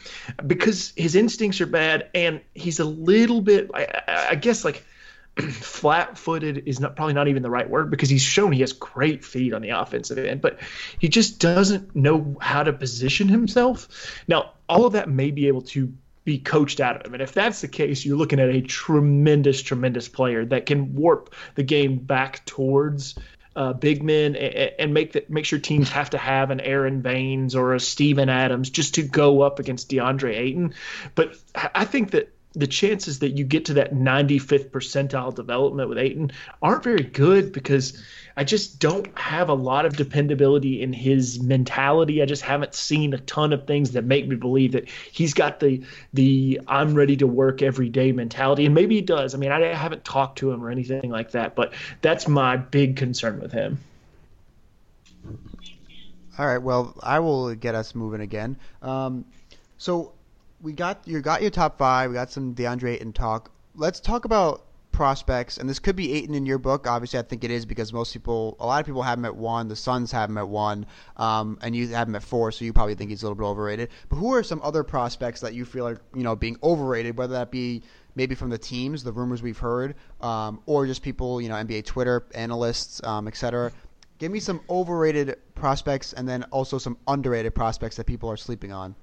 because his instincts are bad and he's a little bit I, I guess like flat-footed is not probably not even the right word because he's shown he has great feet on the offensive end, but he just doesn't know how to position himself. Now, all of that may be able to be coached out of him. And if that's the case, you're looking at a tremendous, tremendous player that can warp the game back towards uh, big men and, make that make sure teams have to have an Aron Baynes or a Steven Adams just to go up against DeAndre Ayton. But I think that the chances that you get to that 95th percentile development with Ayton aren't very good because I just don't have a lot of dependability in his mentality. I just haven't seen a ton of things that make me believe that he's got the the I'm ready to work every day mentality. And maybe he does. I mean, I haven't talked to him or anything like that, but that's my big concern with him. All right. Well, I will get us moving again. Um, so we got you got your top five. We got some DeAndre Ayton talk. Let's talk about prospects, and this could be Ayton in your book. Obviously, I think it is because most people, a lot of people have him at one. The Suns have him at one, um, and you have him at four, so you probably think he's a little bit overrated. But who are some other prospects that you feel are you know being overrated, whether that be maybe from the teams, the rumors we've heard, um, or just people, you know, NBA Twitter analysts, um, etc. Give me some overrated prospects, and then also some underrated prospects that people are sleeping on.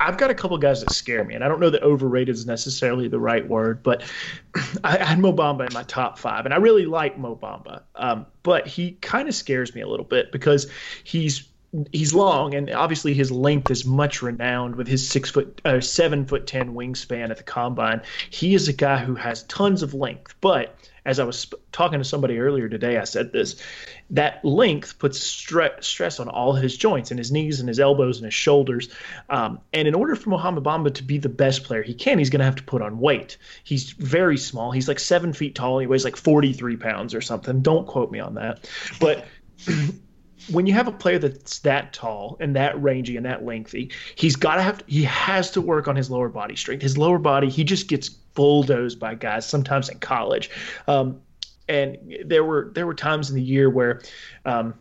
I've got a couple guys that scare me, and I don't know that overrated is necessarily the right word, but I, had Mo Bamba in my top five, and I really like Mo Bamba, um, but he kind of scares me a little bit because he's he's long, and obviously his length is much renowned with his six foot, uh, seven foot ten wingspan at the combine. He is a guy who has tons of length, but as I was sp- talking to somebody earlier today, I said this that length puts stre- stress on all his joints and his knees and his elbows and his shoulders. Um, and in order for Mohamed Bamba to be the best player he can, he's going to have to put on weight. He's very small. He's like seven feet tall. He weighs like 43 pounds or something. Don't quote me on that. But. when you have a player that's that tall and that rangy and that lengthy, he's got to have he has to work on his lower body strength. His lower body, he just gets bulldozed by guys sometimes in college. Um, and there were there were times in the year where um,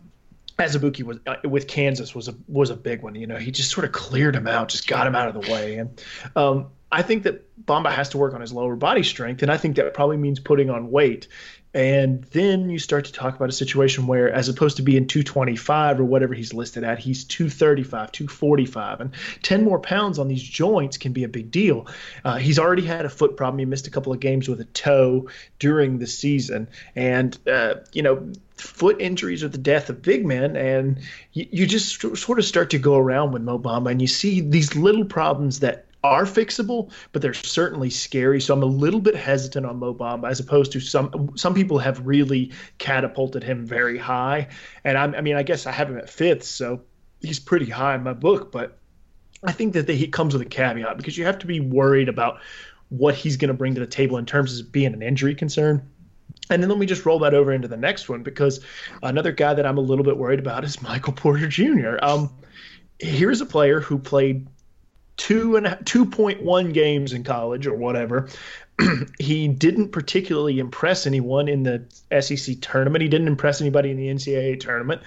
Azubuike was uh, with Kansas was a was a big one. You know, he just sort of cleared him out, just got him out of the way. And um, I think that Bamba has to work on his lower body strength, and I think that probably means putting on weight. And then you start to talk about a situation where, as opposed to being 225 or whatever he's listed at, he's 235, 245. And 10 more pounds on these joints can be a big deal. Uh, he's already had a foot problem. He missed a couple of games with a toe during the season. And, uh, you know, foot injuries are the death of big men. And you, you just sort of start to go around with Mo Bamba and you see these little problems that are fixable, but they're certainly scary. So I'm a little bit hesitant on Mo Bamba as opposed to some some people have really catapulted him very high. And I'm, I mean, I guess I have him at fifth, so he's pretty high in my book. But I think that he comes with a caveat because you have to be worried about what he's going to bring to the table in terms of being an injury concern. And then let me just roll that over into the next one because another guy that I'm a little bit worried about is Michael Porter Jr. Um, here's a player who played two and two point one games in college or whatever. he didn't particularly impress anyone in the SEC tournament. He didn't impress anybody in the NCAA tournament,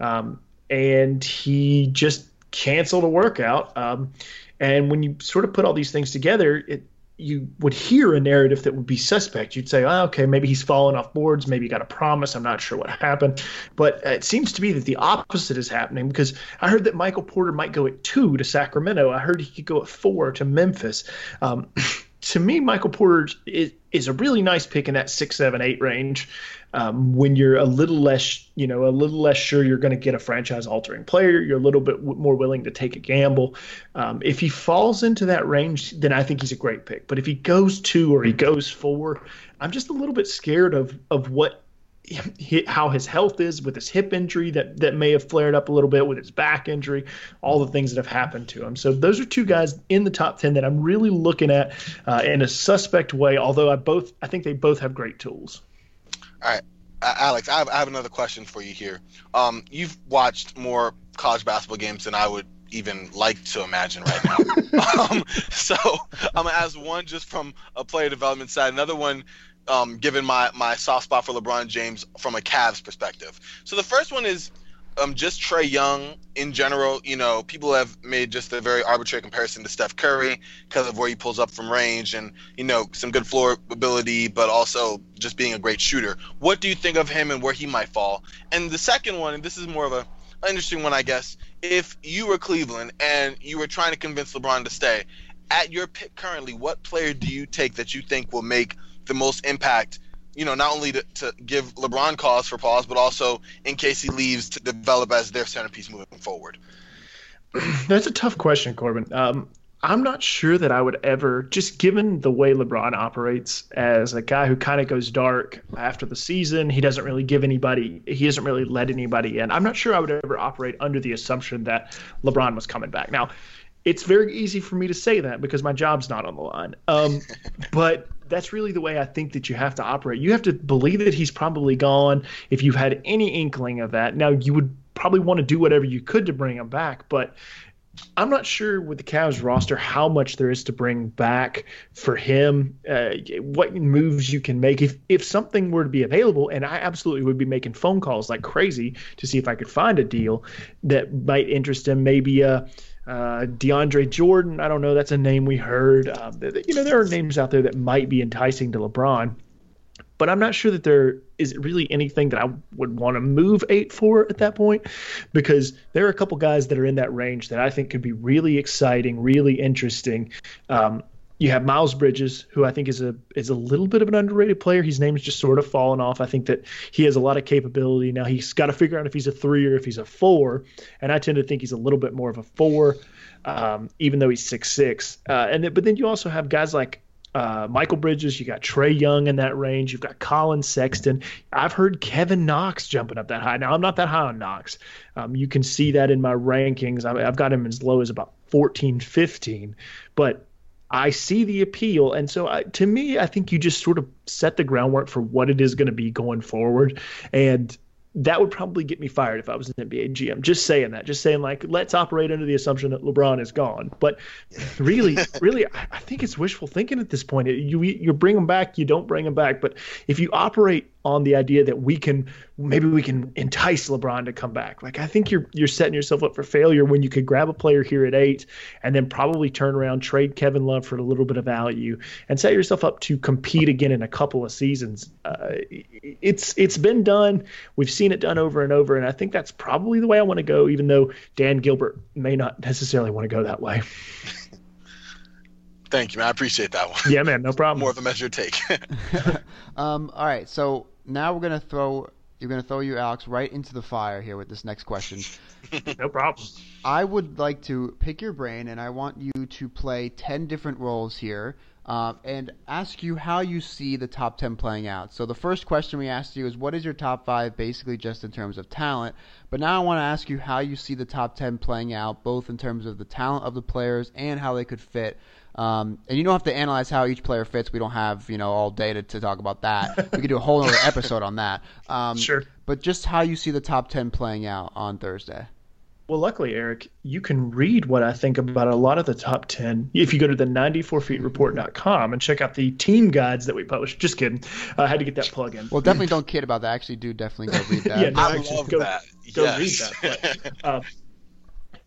um, and he just canceled a workout. Um, and when you sort of put all these things together, it you would hear a narrative that would be suspect. You'd say, oh, okay, maybe he's fallen off boards. Maybe he got a promise. I'm not sure what happened. But it seems to be that the opposite is happening because I heard that Michael Porter might go at two to Sacramento. I heard he could go at four to Memphis. Um, to me, Michael Porter is, is a really nice pick in that six, seven, eight range um, when you're a little less, you know, a little less sure you're going to get a franchise-altering player, you're a little bit w- more willing to take a gamble. Um, if he falls into that range, then I think he's a great pick. But if he goes two or he goes four, I'm just a little bit scared of of what how his health is with his hip injury that that may have flared up a little bit with his back injury, all the things that have happened to him. So those are two guys in the top ten that I'm really looking at uh, in a suspect way. Although I both I think they both have great tools. All right, uh, Alex, I have, I have another question for you here. Um, you've watched more college basketball games than I would even like to imagine right now. um, so I'm gonna ask one just from a player development side, another one um, given my my soft spot for LeBron James from a Cavs perspective. So the first one is um, just Trae Young in general. You know, people have made just a very arbitrary comparison to Steph Curry because of where he pulls up from range and you know some good floor ability, but also just being a great shooter. What do you think of him and where he might fall? And the second one, and this is more of a interesting one, I guess. If you were Cleveland and you were trying to convince LeBron to stay, at your pick currently, what player do you take that you think will make the most impact you know, not only to, to give LeBron cause for pause, but also in case he leaves to develop as their centerpiece moving forward? That's a tough question, Corban. Um, I'm not sure that I would ever, just given the way LeBron operates as a guy who kind of goes dark after the season, he doesn't really give anybody, he doesn't really let anybody in. I'm not sure I would ever operate under the assumption that LeBron was coming back. Now, it's very easy for me to say that because my job's not on the line. Um, but that's really the way I think that you have to operate. You have to believe that he's probably gone. If you've had any inkling of that, now you would probably want to do whatever you could to bring him back, but I'm not sure with the Cavs roster how much there is to bring back for him. Uh, what moves you can make if if something were to be available, and I absolutely would be making phone calls like crazy to see if I could find a deal that might interest him. Maybe a. Uh, uh, DeAndre Jordan, I don't know. That's a name we heard. Uh, you know, there are names out there that might be enticing to LeBron but I'm not sure that there is really anything that I would want to move eight for at that point because there are a couple guys that are in that range that I think could be really exciting, really interesting. Um, you have Miles Bridges, who I think is a is a little bit of an underrated player. His name's just sort of fallen off. I think that he has a lot of capability. Now he's got to figure out if he's a three or if he's a four, and I tend to think he's a little bit more of a four, um, even though he's six six. Uh, and then, but then you also have guys like uh, Mikal Bridges, you got Trae Young in that range, you've got Collin Sexton. I've heard Kevin Knox jumping up that high. Now I'm not that high on Knox. Um, you can see that in my rankings. I, I've got him as low as about 14, 15, but I see the appeal, and so I, to me, I think you just sort of set the groundwork for what it is going to be going forward, and that would probably get me fired if I was an NBA GM. Just saying that, just saying like, let's operate under the assumption that LeBron is gone. But really, really, I think it's wishful thinking at this point. You you bring him back, you don't bring him back. But if you operate on the idea that we can maybe we can entice LeBron to come back. Like I think you're you're setting yourself up for failure when you could grab a player here at eight and then probably turn around, trade Kevin Love for a little bit of value, and set yourself up to compete again in a couple of seasons. Uh, it's it's been done. We've seen it done over and over, and I think that's probably the way I want to go. Even though Dan Gilbert may not necessarily want to go that way. Thank you, man. I appreciate that one. Yeah, man. No problem. More of a measured take. um, all right. So now we're gonna throw you're gonna throw you, Alex, right into the fire here with this next question. no problem. I would like to pick your brain, and I want you to play ten different roles here. Uh, and ask you how you see the top 10 playing out. So, the first question we asked you is what is your top five, basically just in terms of talent. But now I want to ask you how you see the top 10 playing out, both in terms of the talent of the players and how they could fit um, and you don't have to analyze how each player fits. We don't have you know all data to talk about that. we could do a whole other episode on that. Um, sure. But just how you see the top ten playing out on Thursday. Well, luckily, Eric, you can read what I think about a lot of the top 10 if you go to the 94feetreport.com and check out the team guides that we publish. Just kidding. I had to get that plug in. Well, definitely don't kid about that. Actually, do definitely go read that. yeah, no, I actually, love go, that. Go yes. read that. But, uh,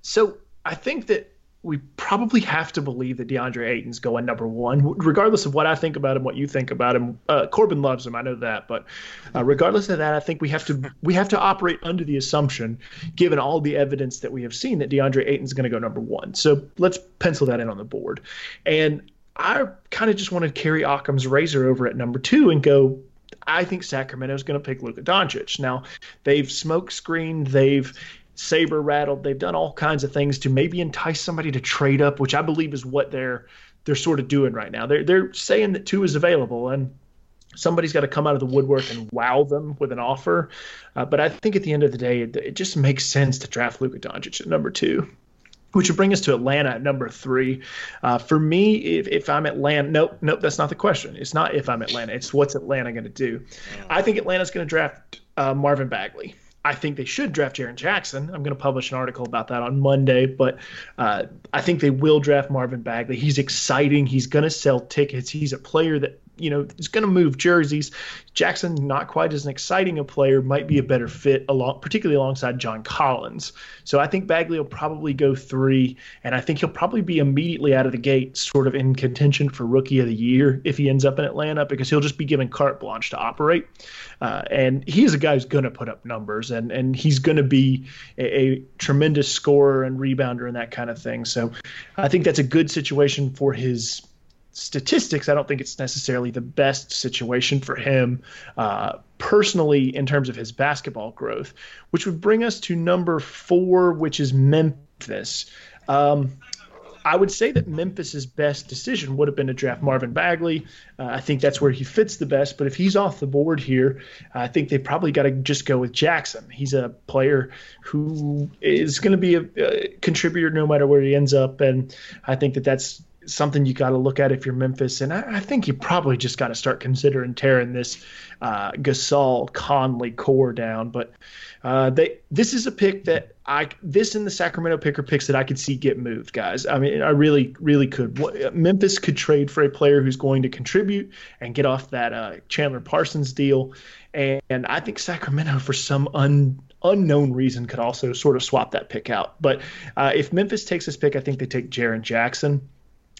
so I think that we probably have to believe that DeAndre Ayton's going number one, regardless of what I think about him, what you think about him. Uh, Corban loves him, I know that, but uh, regardless of that, I think we have to we have to operate under the assumption, given all the evidence that we have seen, that DeAndre Ayton's going to go number one. So let's pencil that in on the board. And I kind of just want to carry Occam's razor over at number two and go. I think Sacramento's going to pick Luka Doncic. Now, they've smoke screened, they've saber rattled. They've done all kinds of things to maybe entice somebody to trade up, which I believe is what they're they're sort of doing right now. They're they're saying that two is available, and somebody's got to come out of the woodwork and wow them with an offer. Uh, but I think at the end of the day, it, it just makes sense to draft Luka Doncic at number two. Which would bring us to Atlanta at number three. Uh, for me, if, if I'm Atlanta, nope, nope, that's not the question. It's not if I'm Atlanta. It's what's Atlanta going to do. I think Atlanta's going to draft uh, Marvin Bagley. I think they should draft Jaren Jackson. I'm going to publish an article about that on Monday, but uh, I think they will draft Marvin Bagley. He's exciting. He's going to sell tickets. He's a player that you know is going to move jerseys. Jackson, not quite as an exciting a player, might be a better fit along, particularly alongside John Collins. So I think Bagley will probably go three, and I think he'll probably be immediately out of the gate, sort of in contention for Rookie of the Year if he ends up in Atlanta, because he'll just be given carte blanche to operate. Uh, and he's a guy who's going to put up numbers, and and he's going to be a, a, tremendous scorer and rebounder and that kind of thing. So I think that's a good situation for his statistics. I don't think it's necessarily the best situation for him uh, personally in terms of his basketball growth, which would bring us to number four, which is Memphis. Um, I would say that Memphis's best decision would have been to draft Marvin Bagley. Uh, I think that's where he fits the best. But if he's off the board here, I think they probably got to just go with Jackson. He's a player who is going to be a, a, contributor no matter where he ends up, and I think that that's something you got to look at if you're Memphis. And I, I think you probably just got to start considering tearing this uh, Gasol Conley core down. But uh, they this is a pick that I this and the Sacramento picker picks that I could see get moved, guys. I mean, I really really could. Memphis could trade for a player who's going to contribute and get off that uh, Chandler Parsons deal, and, and I think Sacramento for some un unknown reason could also sort of swap that pick out. But uh, if Memphis takes this pick, I think they take Jaren Jackson.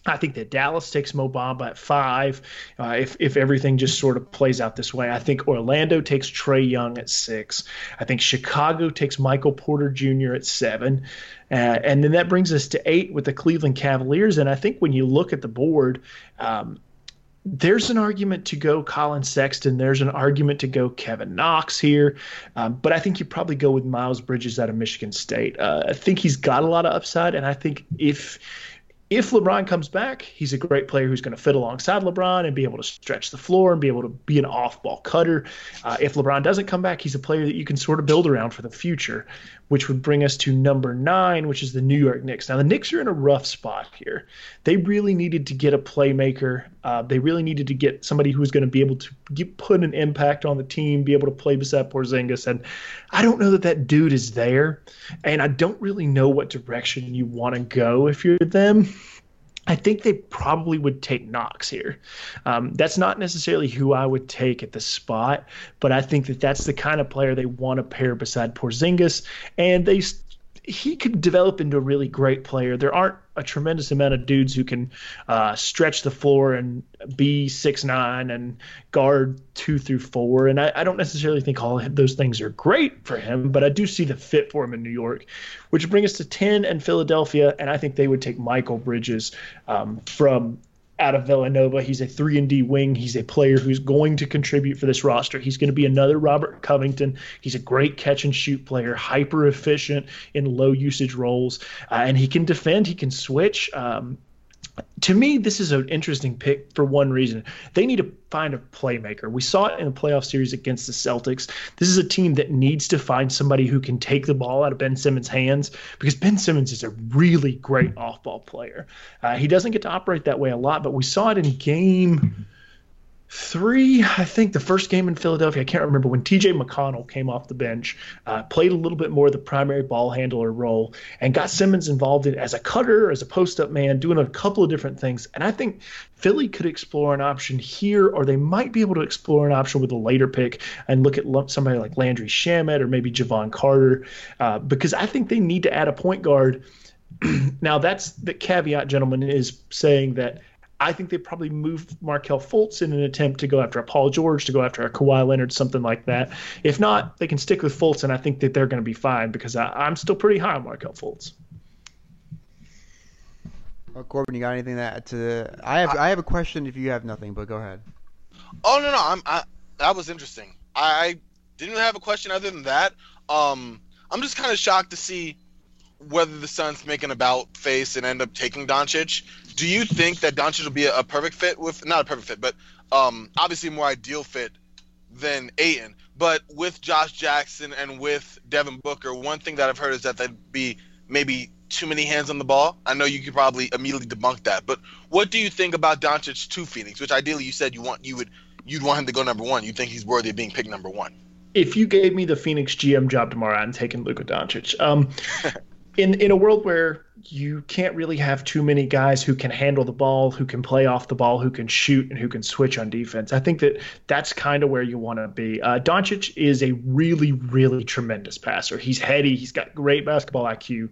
I think that Dallas takes Mo Bamba at five. Uh, if if everything just sort of plays out this way, I think Orlando takes Trae Young at six. I think Chicago takes Michael Porter Jr. at seven, uh, and then that brings us to eight with the Cleveland Cavaliers. And I think when you look at the board. Um, there's an argument to go Collin Sexton. There's an argument to go Kevin Knox here. Um, but I think you probably go with Miles Bridges out of Michigan State. Uh, I think he's got a lot of upside. And I think if if LeBron comes back, he's a great player who's going to fit alongside LeBron and be able to stretch the floor and be able to be an off ball cutter. Uh, if LeBron doesn't come back, he's a player that you can sort of build around for the future, which would bring us to number nine, which is the New York Knicks. Now, the Knicks are in a rough spot here. They really needed to get a playmaker. Uh, they really needed to get somebody who was going to be able to get, put an impact on the team, be able to play beside Porzingis. And I don't know that that dude is there. And I don't really know what direction you want to go if you're them. I think they probably would take Knox here. Um, that's not necessarily who I would take at the spot, but I think that that's the kind of player they want to pair beside Porzingis, and they he could develop into a really great player. There aren't a tremendous amount of dudes who can uh, stretch the floor and be six nine and guard two through four. And I, I, don't necessarily think all those things are great for him, but I do see the fit for him in New York, which brings us to ten and Philadelphia. And I think they would take Mikal Bridges um, from out of Villanova. He's a three and D wing. He's a player who's going to contribute for this roster. He's going to be another Robert Covington. He's a great catch and shoot player, hyper efficient in low usage roles, uh, and he can defend. He can switch. Um, to me, this is an interesting pick for one reason. They need to find a playmaker. We saw it in the playoff series against the Celtics. This is a team that needs to find somebody who can take the ball out of Ben Simmons' hands because Ben Simmons is a really great off ball player. Uh, he doesn't get to operate that way a lot, but we saw it in game three, I think the first game in Philadelphia, I can't remember when TJ McConnell came off the bench, uh, played a little bit more of the primary ball handler role, and got Simmons involved in as a cutter, as a post up man, doing a couple of different things. And I think Philly could explore an option here, or they might be able to explore an option with a later pick and look at somebody like Landry Shamet or maybe Jevon Carter, uh, because I think they need to add a point guard. now, that's the caveat, gentlemen, is saying that I think they probably moved Markelle Fultz in an attempt to go after a Paul George, to go after a Kawhi Leonard, something like that. If not, they can stick with Fultz, and I think that they're going to be fine because I, am still pretty high on Markelle Fultz. Well, Corban, you got anything that to? I have I, I have a question if you have nothing, but go ahead. Oh no no, I'm I, that was interesting. I didn't have a question other than that. Um, I'm just kind of shocked to see whether the Suns make an about face and end up taking Doncic. Do you think that Doncic will be a, a perfect fit with not a perfect fit, but um, obviously more ideal fit than Ayton? But with Josh Jackson and with Devin Booker, one thing that I've heard is that there'd be maybe too many hands on the ball. I know you could probably immediately debunk that, but what do you think about Doncic to Phoenix? Which ideally you said you want you would you'd want him to go number one. You think he's worthy of being picked number one? If you gave me the Phoenix GM job tomorrow, I'm taking Luka Doncic. Um, in in a world where you can't really have too many guys who can handle the ball, who can play off the ball, who can shoot, and who can switch on defense. I think that that's kind of where you want to be. Uh, Doncic is a really, really tremendous passer. He's heady. He's got great basketball IQ,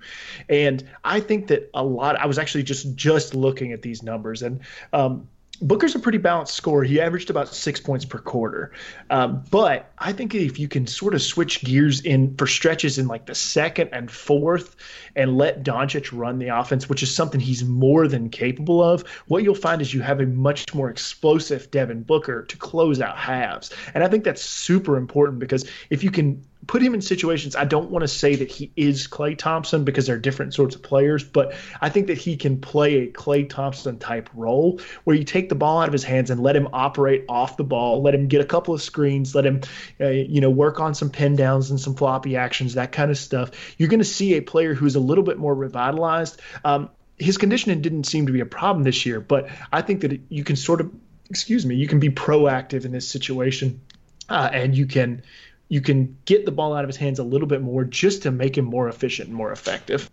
and I think that a lot. I was actually just just looking at these numbers, and um, Booker's a pretty balanced scorer. He averaged about six points per quarter. Um, but I think if you can sort of switch gears in for stretches in like the second and fourth and let Doncic run the offense, which is something he's more than capable of, what you'll find is you have a much more explosive Devin Booker to close out halves. And I think that's super important because if you can put him in situations. I don't want to say that he is Klay Thompson because they're different sorts of players, but I think that he can play a Klay Thompson type role where you take the ball out of his hands and let him operate off the ball, let him get a couple of screens, let him, uh, you know, work on some pin downs and some floppy actions, that kind of stuff. You're going to see a player who's a little bit more revitalized. Um, his conditioning didn't seem to be a problem this year, but I think that you can sort of, excuse me, you can be proactive in this situation, uh, and you can you can get the ball out of his hands a little bit more just to make him more efficient and more effective.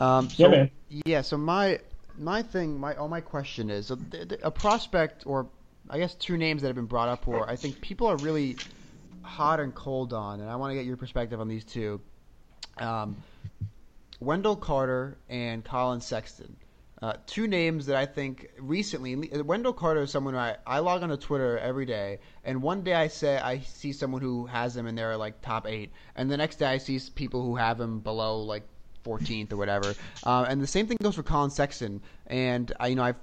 Um, so, yeah, man. Yeah. So my my thing, my oh, my question is a, a prospect, or I guess two names that have been brought up, who I think people are really hot and cold on, and I want to get your perspective on these two. Um, Wendell Carter and Collin Sexton. Uh, two names that I think recently. Wendell Carter is someone I, I log on to Twitter every day, and one day I say I see someone who has him and they're like top eight, and the next day I see people who have him below like 14th or whatever. Uh, and the same thing goes for Collin Sexton. And I, you know, I've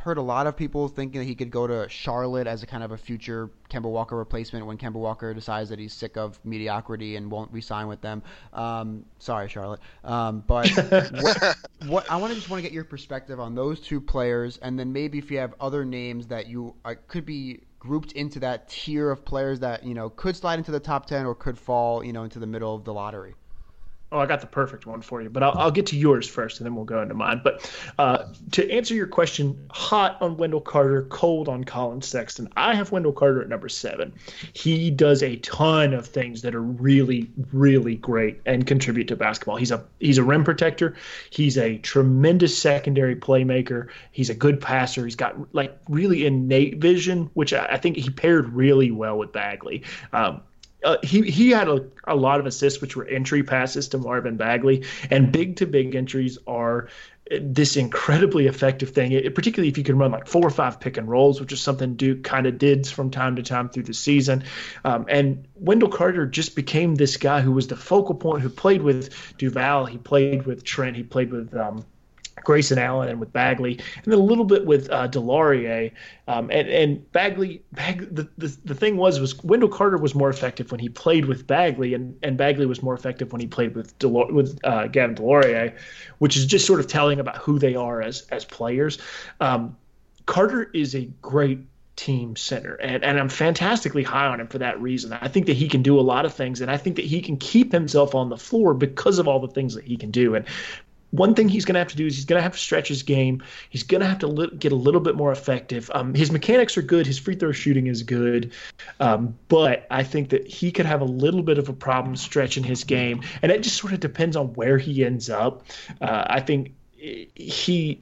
heard a lot of people thinking that he could go to Charlotte as a kind of a future Kemba Walker replacement when Kemba Walker decides that he's sick of mediocrity and won't resign with them. Um, sorry, Charlotte. Um, but what, what, I want to just want to get your perspective on those two players, and then maybe if you have other names that you uh, could be grouped into that tier of players that you know could slide into the top ten or could fall you know into the middle of the lottery. Oh, I got the perfect one for you, but I'll, I'll get to yours first, and then we'll go into mine. But uh, to answer your question, hot on Wendell Carter, cold on Collin Sexton. I have Wendell Carter at number seven. He does a ton of things that are really, really great and contribute to basketball. He's a he's a rim protector. He's a tremendous secondary playmaker. He's a good passer. He's got like really innate vision, which I, I think he paired really well with Bagley. Um, uh, he he had a, a lot of assists, which were entry passes to Marvin Bagley, and big to big entries are this incredibly effective thing. It, particularly if you can run like four or five pick and rolls, which is something Duke kind of did from time to time through the season. Um, and Wendell Carter just became this guy who was the focal point, who played with Duval, he played with Trent, he played with um, Grayson Allen and with Bagley, and then a little bit with uh, DeLaurier. Um, and, and Bagley, Bag, the, the, the thing was, was Wendell Carter was more effective when he played with Bagley, and, and Bagley was more effective when he played with Delor- with uh, Gavin DeLaurier, which is just sort of telling about who they are as as players. Um, Carter is a great team center. And, and I'm fantastically high on him for that reason. I think that he can do a lot of things, and I think that he can keep himself on the floor because of all the things that he can do. And one thing he's going to have to do is he's going to have to stretch his game. He's going to have to li- get a little bit more effective. Um, his mechanics are good. His free throw shooting is good. Um, but I think that he could have a little bit of a problem stretching his game. And it just sort of depends on where he ends up. Uh, I think he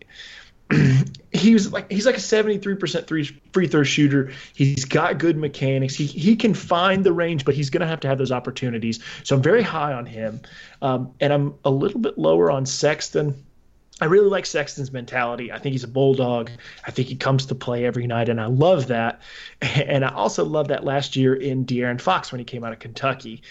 he was like he's like a 73% three free throw shooter. He's got good mechanics. He he can find the range, but he's going to have to have those opportunities. So I'm very high on him, um, and I'm a little bit lower on Sexton. I really like Sexton's mentality. I think he's a bulldog. I think he comes to play every night, and I love that. And I also love that last year in De'Aaron Fox when he came out of Kentucky.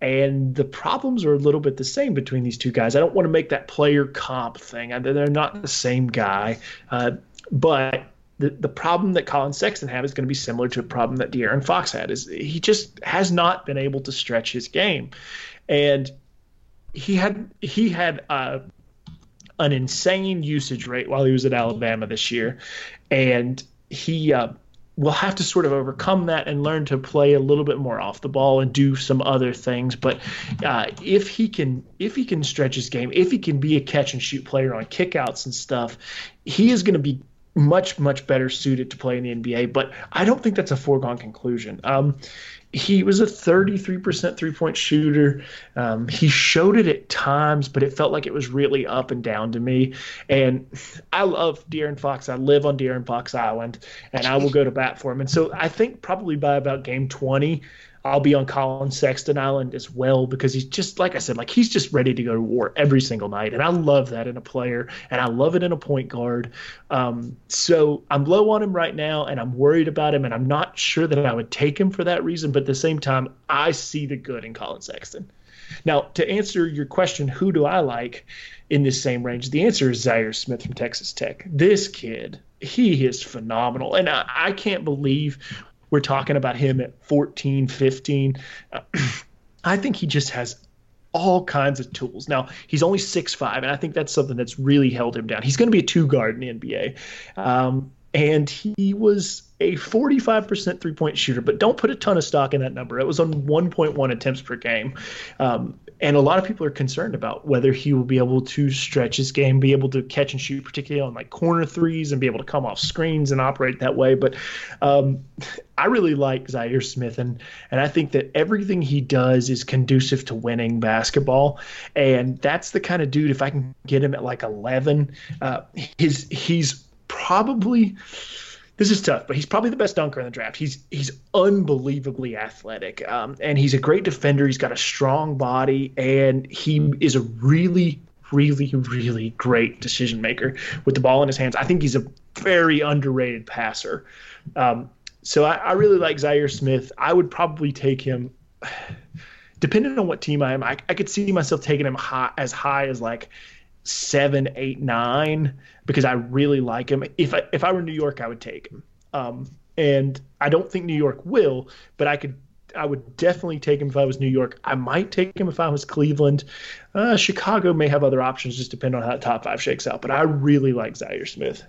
And the problems are a little bit the same between these two guys. I don't want to make that player comp thing. They're not the same guy. Uh, but the, the problem that Collin Sexton had is going to be similar to a problem that De'Aaron Fox had. Is he just has not been able to stretch his game, and he had he had uh, an insane usage rate while he was at Alabama this year, and he uh, will have to sort of overcome that and learn to play a little bit more off the ball and do some other things. But uh, if he can, if he can stretch his game, if he can be a catch and shoot player on kickouts and stuff, he is going to be much much better suited to play in the NBA. But I don't think that's a foregone conclusion. Um, he was a 33% three point shooter. Um, he showed it at times, but it felt like it was really up and down to me. And I love De'Aaron Fox. I live on De'Aaron Fox Island, and I will go to bat for him. And so I think probably by about game 20, I'll be on Collin Sexton Island as well because he's just like I said, like he's just ready to go to war every single night, and I love that in a player, and I love it in a point guard. Um, so I'm low on him right now, and I'm worried about him, and I'm not sure that I would take him for that reason. But at the same time, I see the good in Collin Sexton. Now, to answer your question, who do I like in this same range? The answer is Zhaire Smith from Texas Tech. This kid, he is phenomenal. And I, I can't believe we're talking about him at 14, 15. Uh, I think he just has all kinds of tools. Now, he's only six five, and I think that's something that's really held him down. He's going to be a two guard in the NBA. Um, and he was a 45% three point shooter, but don't put a ton of stock in that number. It was on 1.1 attempts per game. Um, and a lot of people are concerned about whether he will be able to stretch his game, be able to catch and shoot, particularly on like corner threes, and be able to come off screens and operate that way. But um, I really like Zhaire Smith, and and I think that everything he does is conducive to winning basketball, and that's the kind of dude. If I can get him at like 11, uh, his he's probably this is tough, but he's probably the best dunker in the draft. He's he's unbelievably athletic, um, and he's a great defender. He's got a strong body, and he is a really, really, really great decision maker with the ball in his hands. I think he's a very underrated passer. Um, so I, I really like Zhaire Smith. I would probably take him. Depending on what team I am, I, I could see myself taking him high, as high as like seven, eight, nine because I really like him. If I if I were New York, I would take him. Um, and I don't think New York will, but I could. I would definitely take him if I was New York. I might take him if I was Cleveland. Uh, Chicago may have other options, just depend on how the top five shakes out. But I really like Zhaire Smith.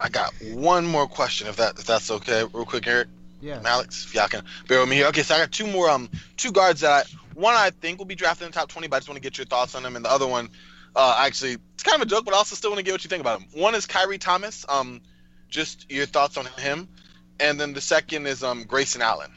I got one more question, if that if that's okay, real quick, Eric. Yeah. Alex, if y'all can bear with me here. Okay, so I got two more um two guards that I, one I think will be drafted in the top twenty, but I just want to get your thoughts on them, and the other one uh, actually, it's kind of a joke, but I also still want to get what you think about him. One is Khyri Thomas. Um, just your thoughts on him, and then the second is um Grayson Allen.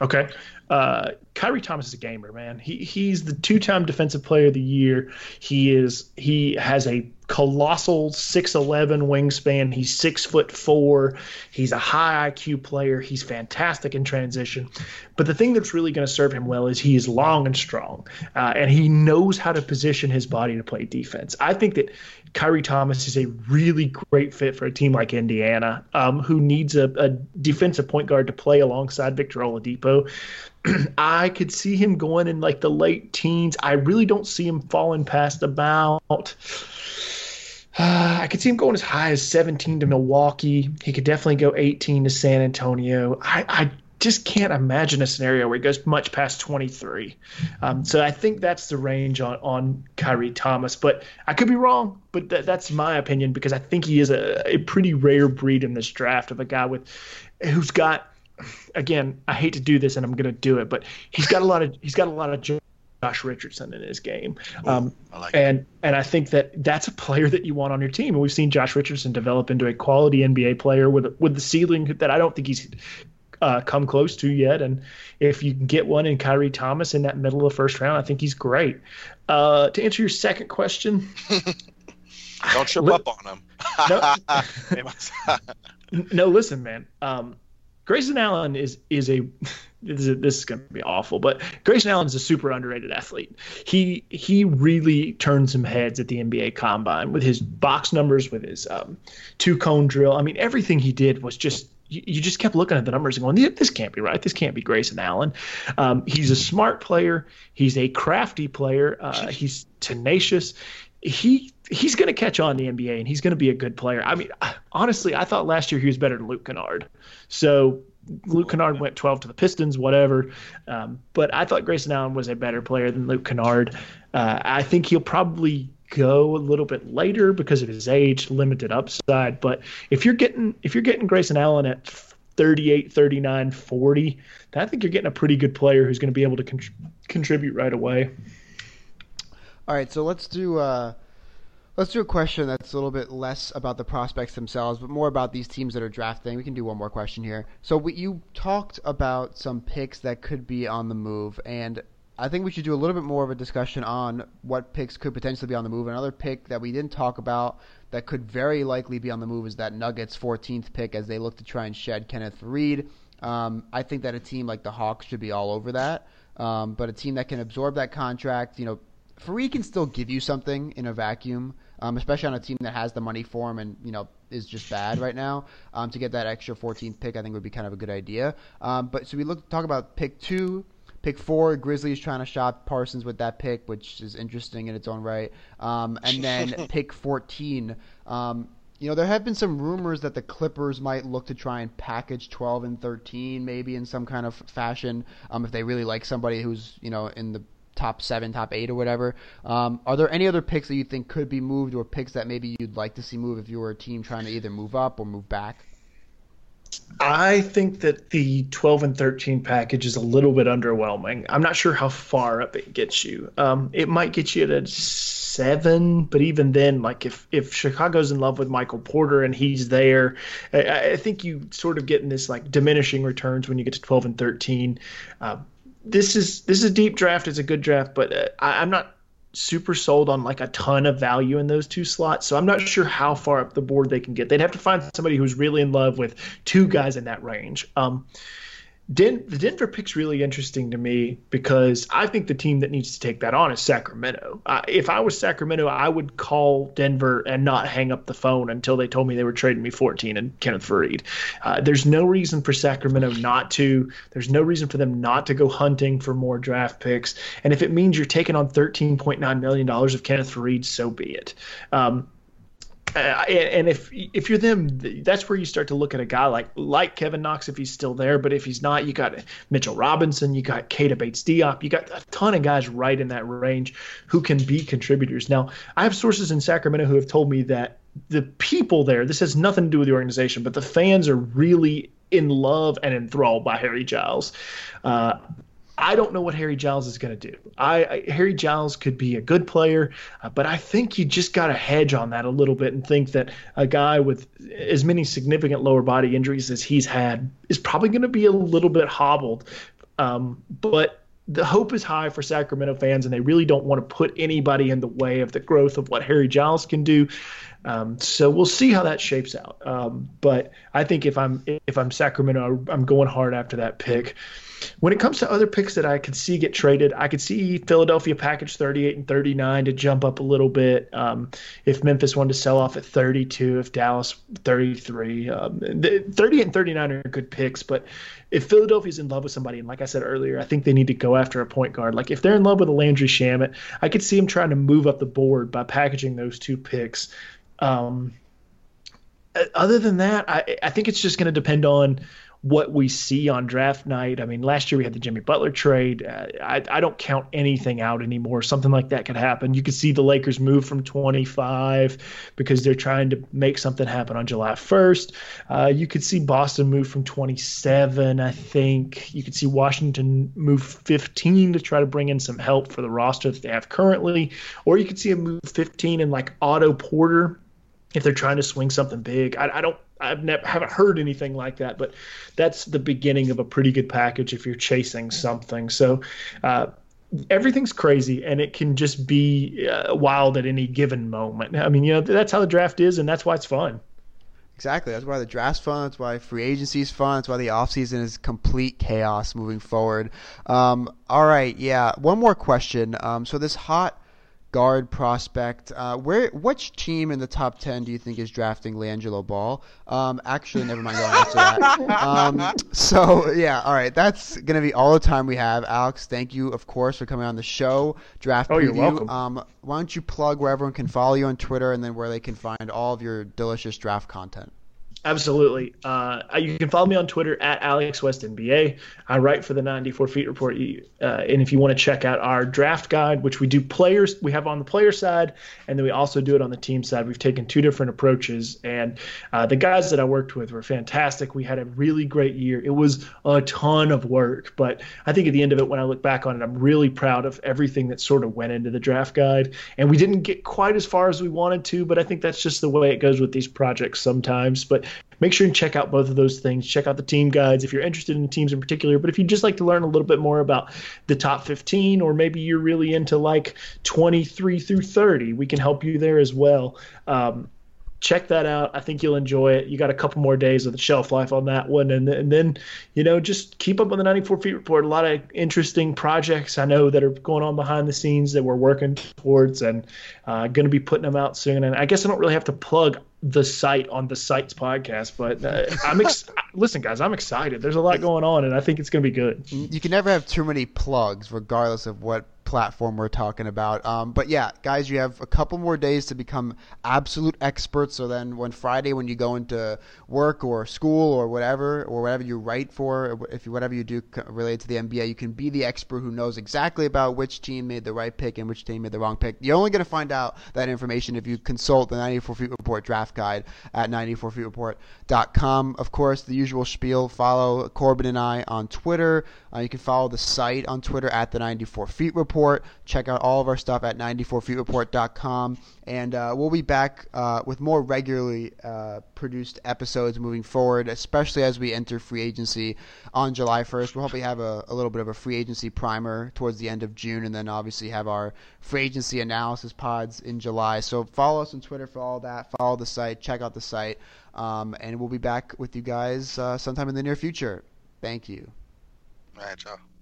Okay. Uh, Khyri Thomas is a gamer, man. He he's the two-time Defensive Player of the Year. He is he has a colossal 6'11 wingspan. He's six foot four. He's a high IQ player. He's fantastic in transition. But the thing that's really going to serve him well is he is long and strong, uh, and he knows how to position his body to play defense. I think that Khyri Thomas is a really great fit for a team like Indiana, um, who needs a, a, defensive point guard to play alongside Victor Oladipo. I could see him going in like the late teens. I really don't see him falling past about uh, I could see him going as high as 17 to Milwaukee. He could definitely go 18 to San Antonio. I, I just can't imagine a scenario where he goes much past 23. Um, so I think that's the range on, on Khyri Thomas. But I could be wrong, but th- that's my opinion because I think he is a, a pretty rare breed in this draft of a guy with who's got again, I hate to do this and I'm going to do it, but he's got a lot of he's got a lot of Josh Richardson in his game. Um, like and and I think that that's a player that you want on your team. And we've seen Josh Richardson develop into a quality NBA player with with the ceiling that I don't think he's uh, come close to yet. And if you can get one in Khyri Thomas in that middle of the first round, I think he's great. Uh, to answer your second question, don't trip up on him. no, no, listen, man. Um, Grayson Allen is is a this is, this is going to be awful, but Grayson Allen is a super underrated athlete. He he really turned some heads at the NBA Combine with his box numbers, with his um, two cone drill. I mean, everything he did was just you, just kept looking at the numbers and going, this can't be right. This can't be Grayson Allen. Um, he's a smart player. He's a crafty player. Uh, he's tenacious. He he's going to catch on the NBA and he's going to be a good player. I mean, honestly, I thought last year he was better than Luke Kennard. So Luke Kennard went 12 to the Pistons, whatever. Um, but I thought Grayson Allen was a better player than Luke Kennard. Uh, I think he'll probably go a little bit later because of his age, limited upside. But if you're getting if you're getting Grayson Allen at 38, 39, 40, I think you're getting a pretty good player who's going to be able to con- contribute right away. All right, so let's do. Uh Let's do a question that's a little bit less about the prospects themselves, but more about these teams that are drafting. We can do one more question here. So we, you talked about some picks that could be on the move, and I think we should do a little bit more of a discussion on what picks could potentially be on the move. Another pick that we didn't talk about that could very likely be on the move is that Nuggets 14th pick as they look to try and shed Kenneth Faried. Um, I think that a team like the Hawks should be all over that. Um, but a team that can absorb that contract, you know, Faried can still give you something in a vacuum um, especially on a team that has the money for him and you know is just bad right now. Um, to get that extra 14th pick, I think would be kind of a good idea. Um, but so we look talk about pick two. Pick four, Grizzlies trying to shop Parsons with that pick, which is interesting in its own right. Um, and then pick 14, um, you know, there have been some rumors that the Clippers might look to try and package 12 and 13, maybe in some kind of fashion, um, if they really like somebody who's, you know, in the top seven, top eight, or whatever. Um, are there any other picks that you think could be moved, or picks that maybe you'd like to see move if you were a team trying to either move up or move back? I think that the 12 and 13 package is a little bit underwhelming. I'm not sure how far up it gets you. Um, it might get you at a seven, but even then, like if if Chicago's in love with Michael Porter and he's there, I, I think you sort of get in this like diminishing returns when you get to 12 and 13. Uh, this is this is a deep draft. It's a good draft, but uh, I, I'm not super sold on like a ton of value in those two slots. So I'm not sure how far up the board they can get. They'd have to find somebody who's really in love with two guys in that range. Um, Den- the Denver pick's really interesting to me because I think the team that needs to take that on is Sacramento. Uh, if I was Sacramento, I would call Denver and not hang up the phone until they told me they were trading me 14 and Kenneth Faried. Uh, there's no reason for Sacramento not to. There's no reason for them not to go hunting for more draft picks. And if it means you're taking on 13.9 million dollars of Kenneth Faried, so be it. Um, and if if you're them, that's where you start to look at a guy like like Kevin Knox if he's still there. But if he's not, you got Mitchell Robinson, you got Keita Bates Diop, you got a ton of guys right in that range who can be contributors. Now, I have sources in Sacramento who have told me that the people there, this has nothing to do with the organization, but the fans are really in love and enthralled by Harry Giles. Uh, I don't know what Harry Giles is going to do. I, I, Harry Giles could be a good player, uh, but I think you just got to hedge on that a little bit and think that a guy with as many significant lower body injuries as he's had is probably going to be a little bit hobbled. Um, but the hope is high for Sacramento fans, and they really don't want to put anybody in the way of the growth of what Harry Giles can do. Um, so we'll see how that shapes out. Um, but I think if I'm if I'm Sacramento, I'm going hard after that pick. When it comes to other picks that I could see get traded, I could see Philadelphia package 38 and 39 to jump up a little bit. Um, if Memphis wanted to sell off at 32, if Dallas 33, um, 38 and 39 are good picks. But if Philadelphia's in love with somebody, and like I said earlier, I think they need to go after a point guard. Like if they're in love with a Landry Shamet, I could see them trying to move up the board by packaging those two picks. Um, other than that, I, I think it's just going to depend on what we see on draft night. I mean, last year we had the Jimmy Butler trade. Uh, I, I don't count anything out anymore. Something like that could happen. You could see the Lakers move from 25 because they're trying to make something happen on July 1st. Uh, you could see Boston move from 27, I think. You could see Washington move 15 to try to bring in some help for the roster that they have currently. Or you could see a move 15 and like Otto Porter if they're trying to swing something big. I, I don't I've never haven't heard anything like that, but that's the beginning of a pretty good package if you're chasing something. So uh, everything's crazy, and it can just be uh, wild at any given moment. I mean, you know, that's how the draft is, and that's why it's fun. Exactly. That's why the draft's fun. That's why free agency is fun. That's why the offseason is complete chaos moving forward. Um, all right. Yeah. One more question. Um, so this hot guard prospect. Uh, where which team in the top ten do you think is drafting LiAngelo Ball? Um, actually, never mind. I'll answer that. Um, so yeah, all right. That's gonna be all the time we have. Alex, thank you, of course, for coming on the show. Draft oh, preview. You're welcome. Um, why don't you plug where everyone can follow you on Twitter and then where they can find all of your delicious draft content? Absolutely. Uh, you can follow me on Twitter at Alex West NBA. I write for the 94 Feet Report. Uh, and if you want to check out our draft guide, which we do players, we have on the player side, and then we also do it on the team side. We've taken two different approaches, and uh, the guys that I worked with were fantastic. We had a really great year. It was a ton of work, but I think at the end of it, when I look back on it, I'm really proud of everything that sort of went into the draft guide. And we didn't get quite as far as we wanted to, but I think that's just the way it goes with these projects sometimes. But make sure and check out both of those things. Check out the team guides if you're interested in teams in particular. But if you'd just like to learn a little bit more about the top 15, or maybe you're really into like 23 through 30, we can help you there as well. Um, check that out. I think you'll enjoy it. You got a couple more days of the shelf life on that one, and, and then you know just keep up on the 94 feet report. A lot of interesting projects I know that are going on behind the scenes that we're working towards, and uh, going to be putting them out soon. And I guess I don't really have to plug the site on the site's podcast, but uh, I'm ex- listen, guys, I'm excited. There's a lot going on, and I think it's going to be good. You can never have too many plugs, regardless of what platform we're talking about. Um, but yeah, guys, you have a couple more days to become absolute experts. So then, when Friday, when you go into work or school or whatever, or whatever you write for, if you, whatever you do related to the NBA, you can be the expert who knows exactly about which team made the right pick and which team made the wrong pick. You're only going to find out that information if you consult the 94 Feet Report draft guide at 94feetreport.com. Of course, the usual spiel. Follow Corban and I on Twitter. Uh, you can follow the site on Twitter at the 94 Feet Report. Check out all of our stuff at 94feetreport.com. And uh, we'll be back uh, with more regularly uh, produced episodes moving forward, especially as we enter free agency on July 1st. We'll hopefully have a, a little bit of a free agency primer towards the end of June, and then obviously have our free agency analysis pods in July. So follow us on Twitter for all that. Follow the site. Check out the site. Um, and we'll be back with you guys uh, sometime in the near future. Thank you. Right, y'all.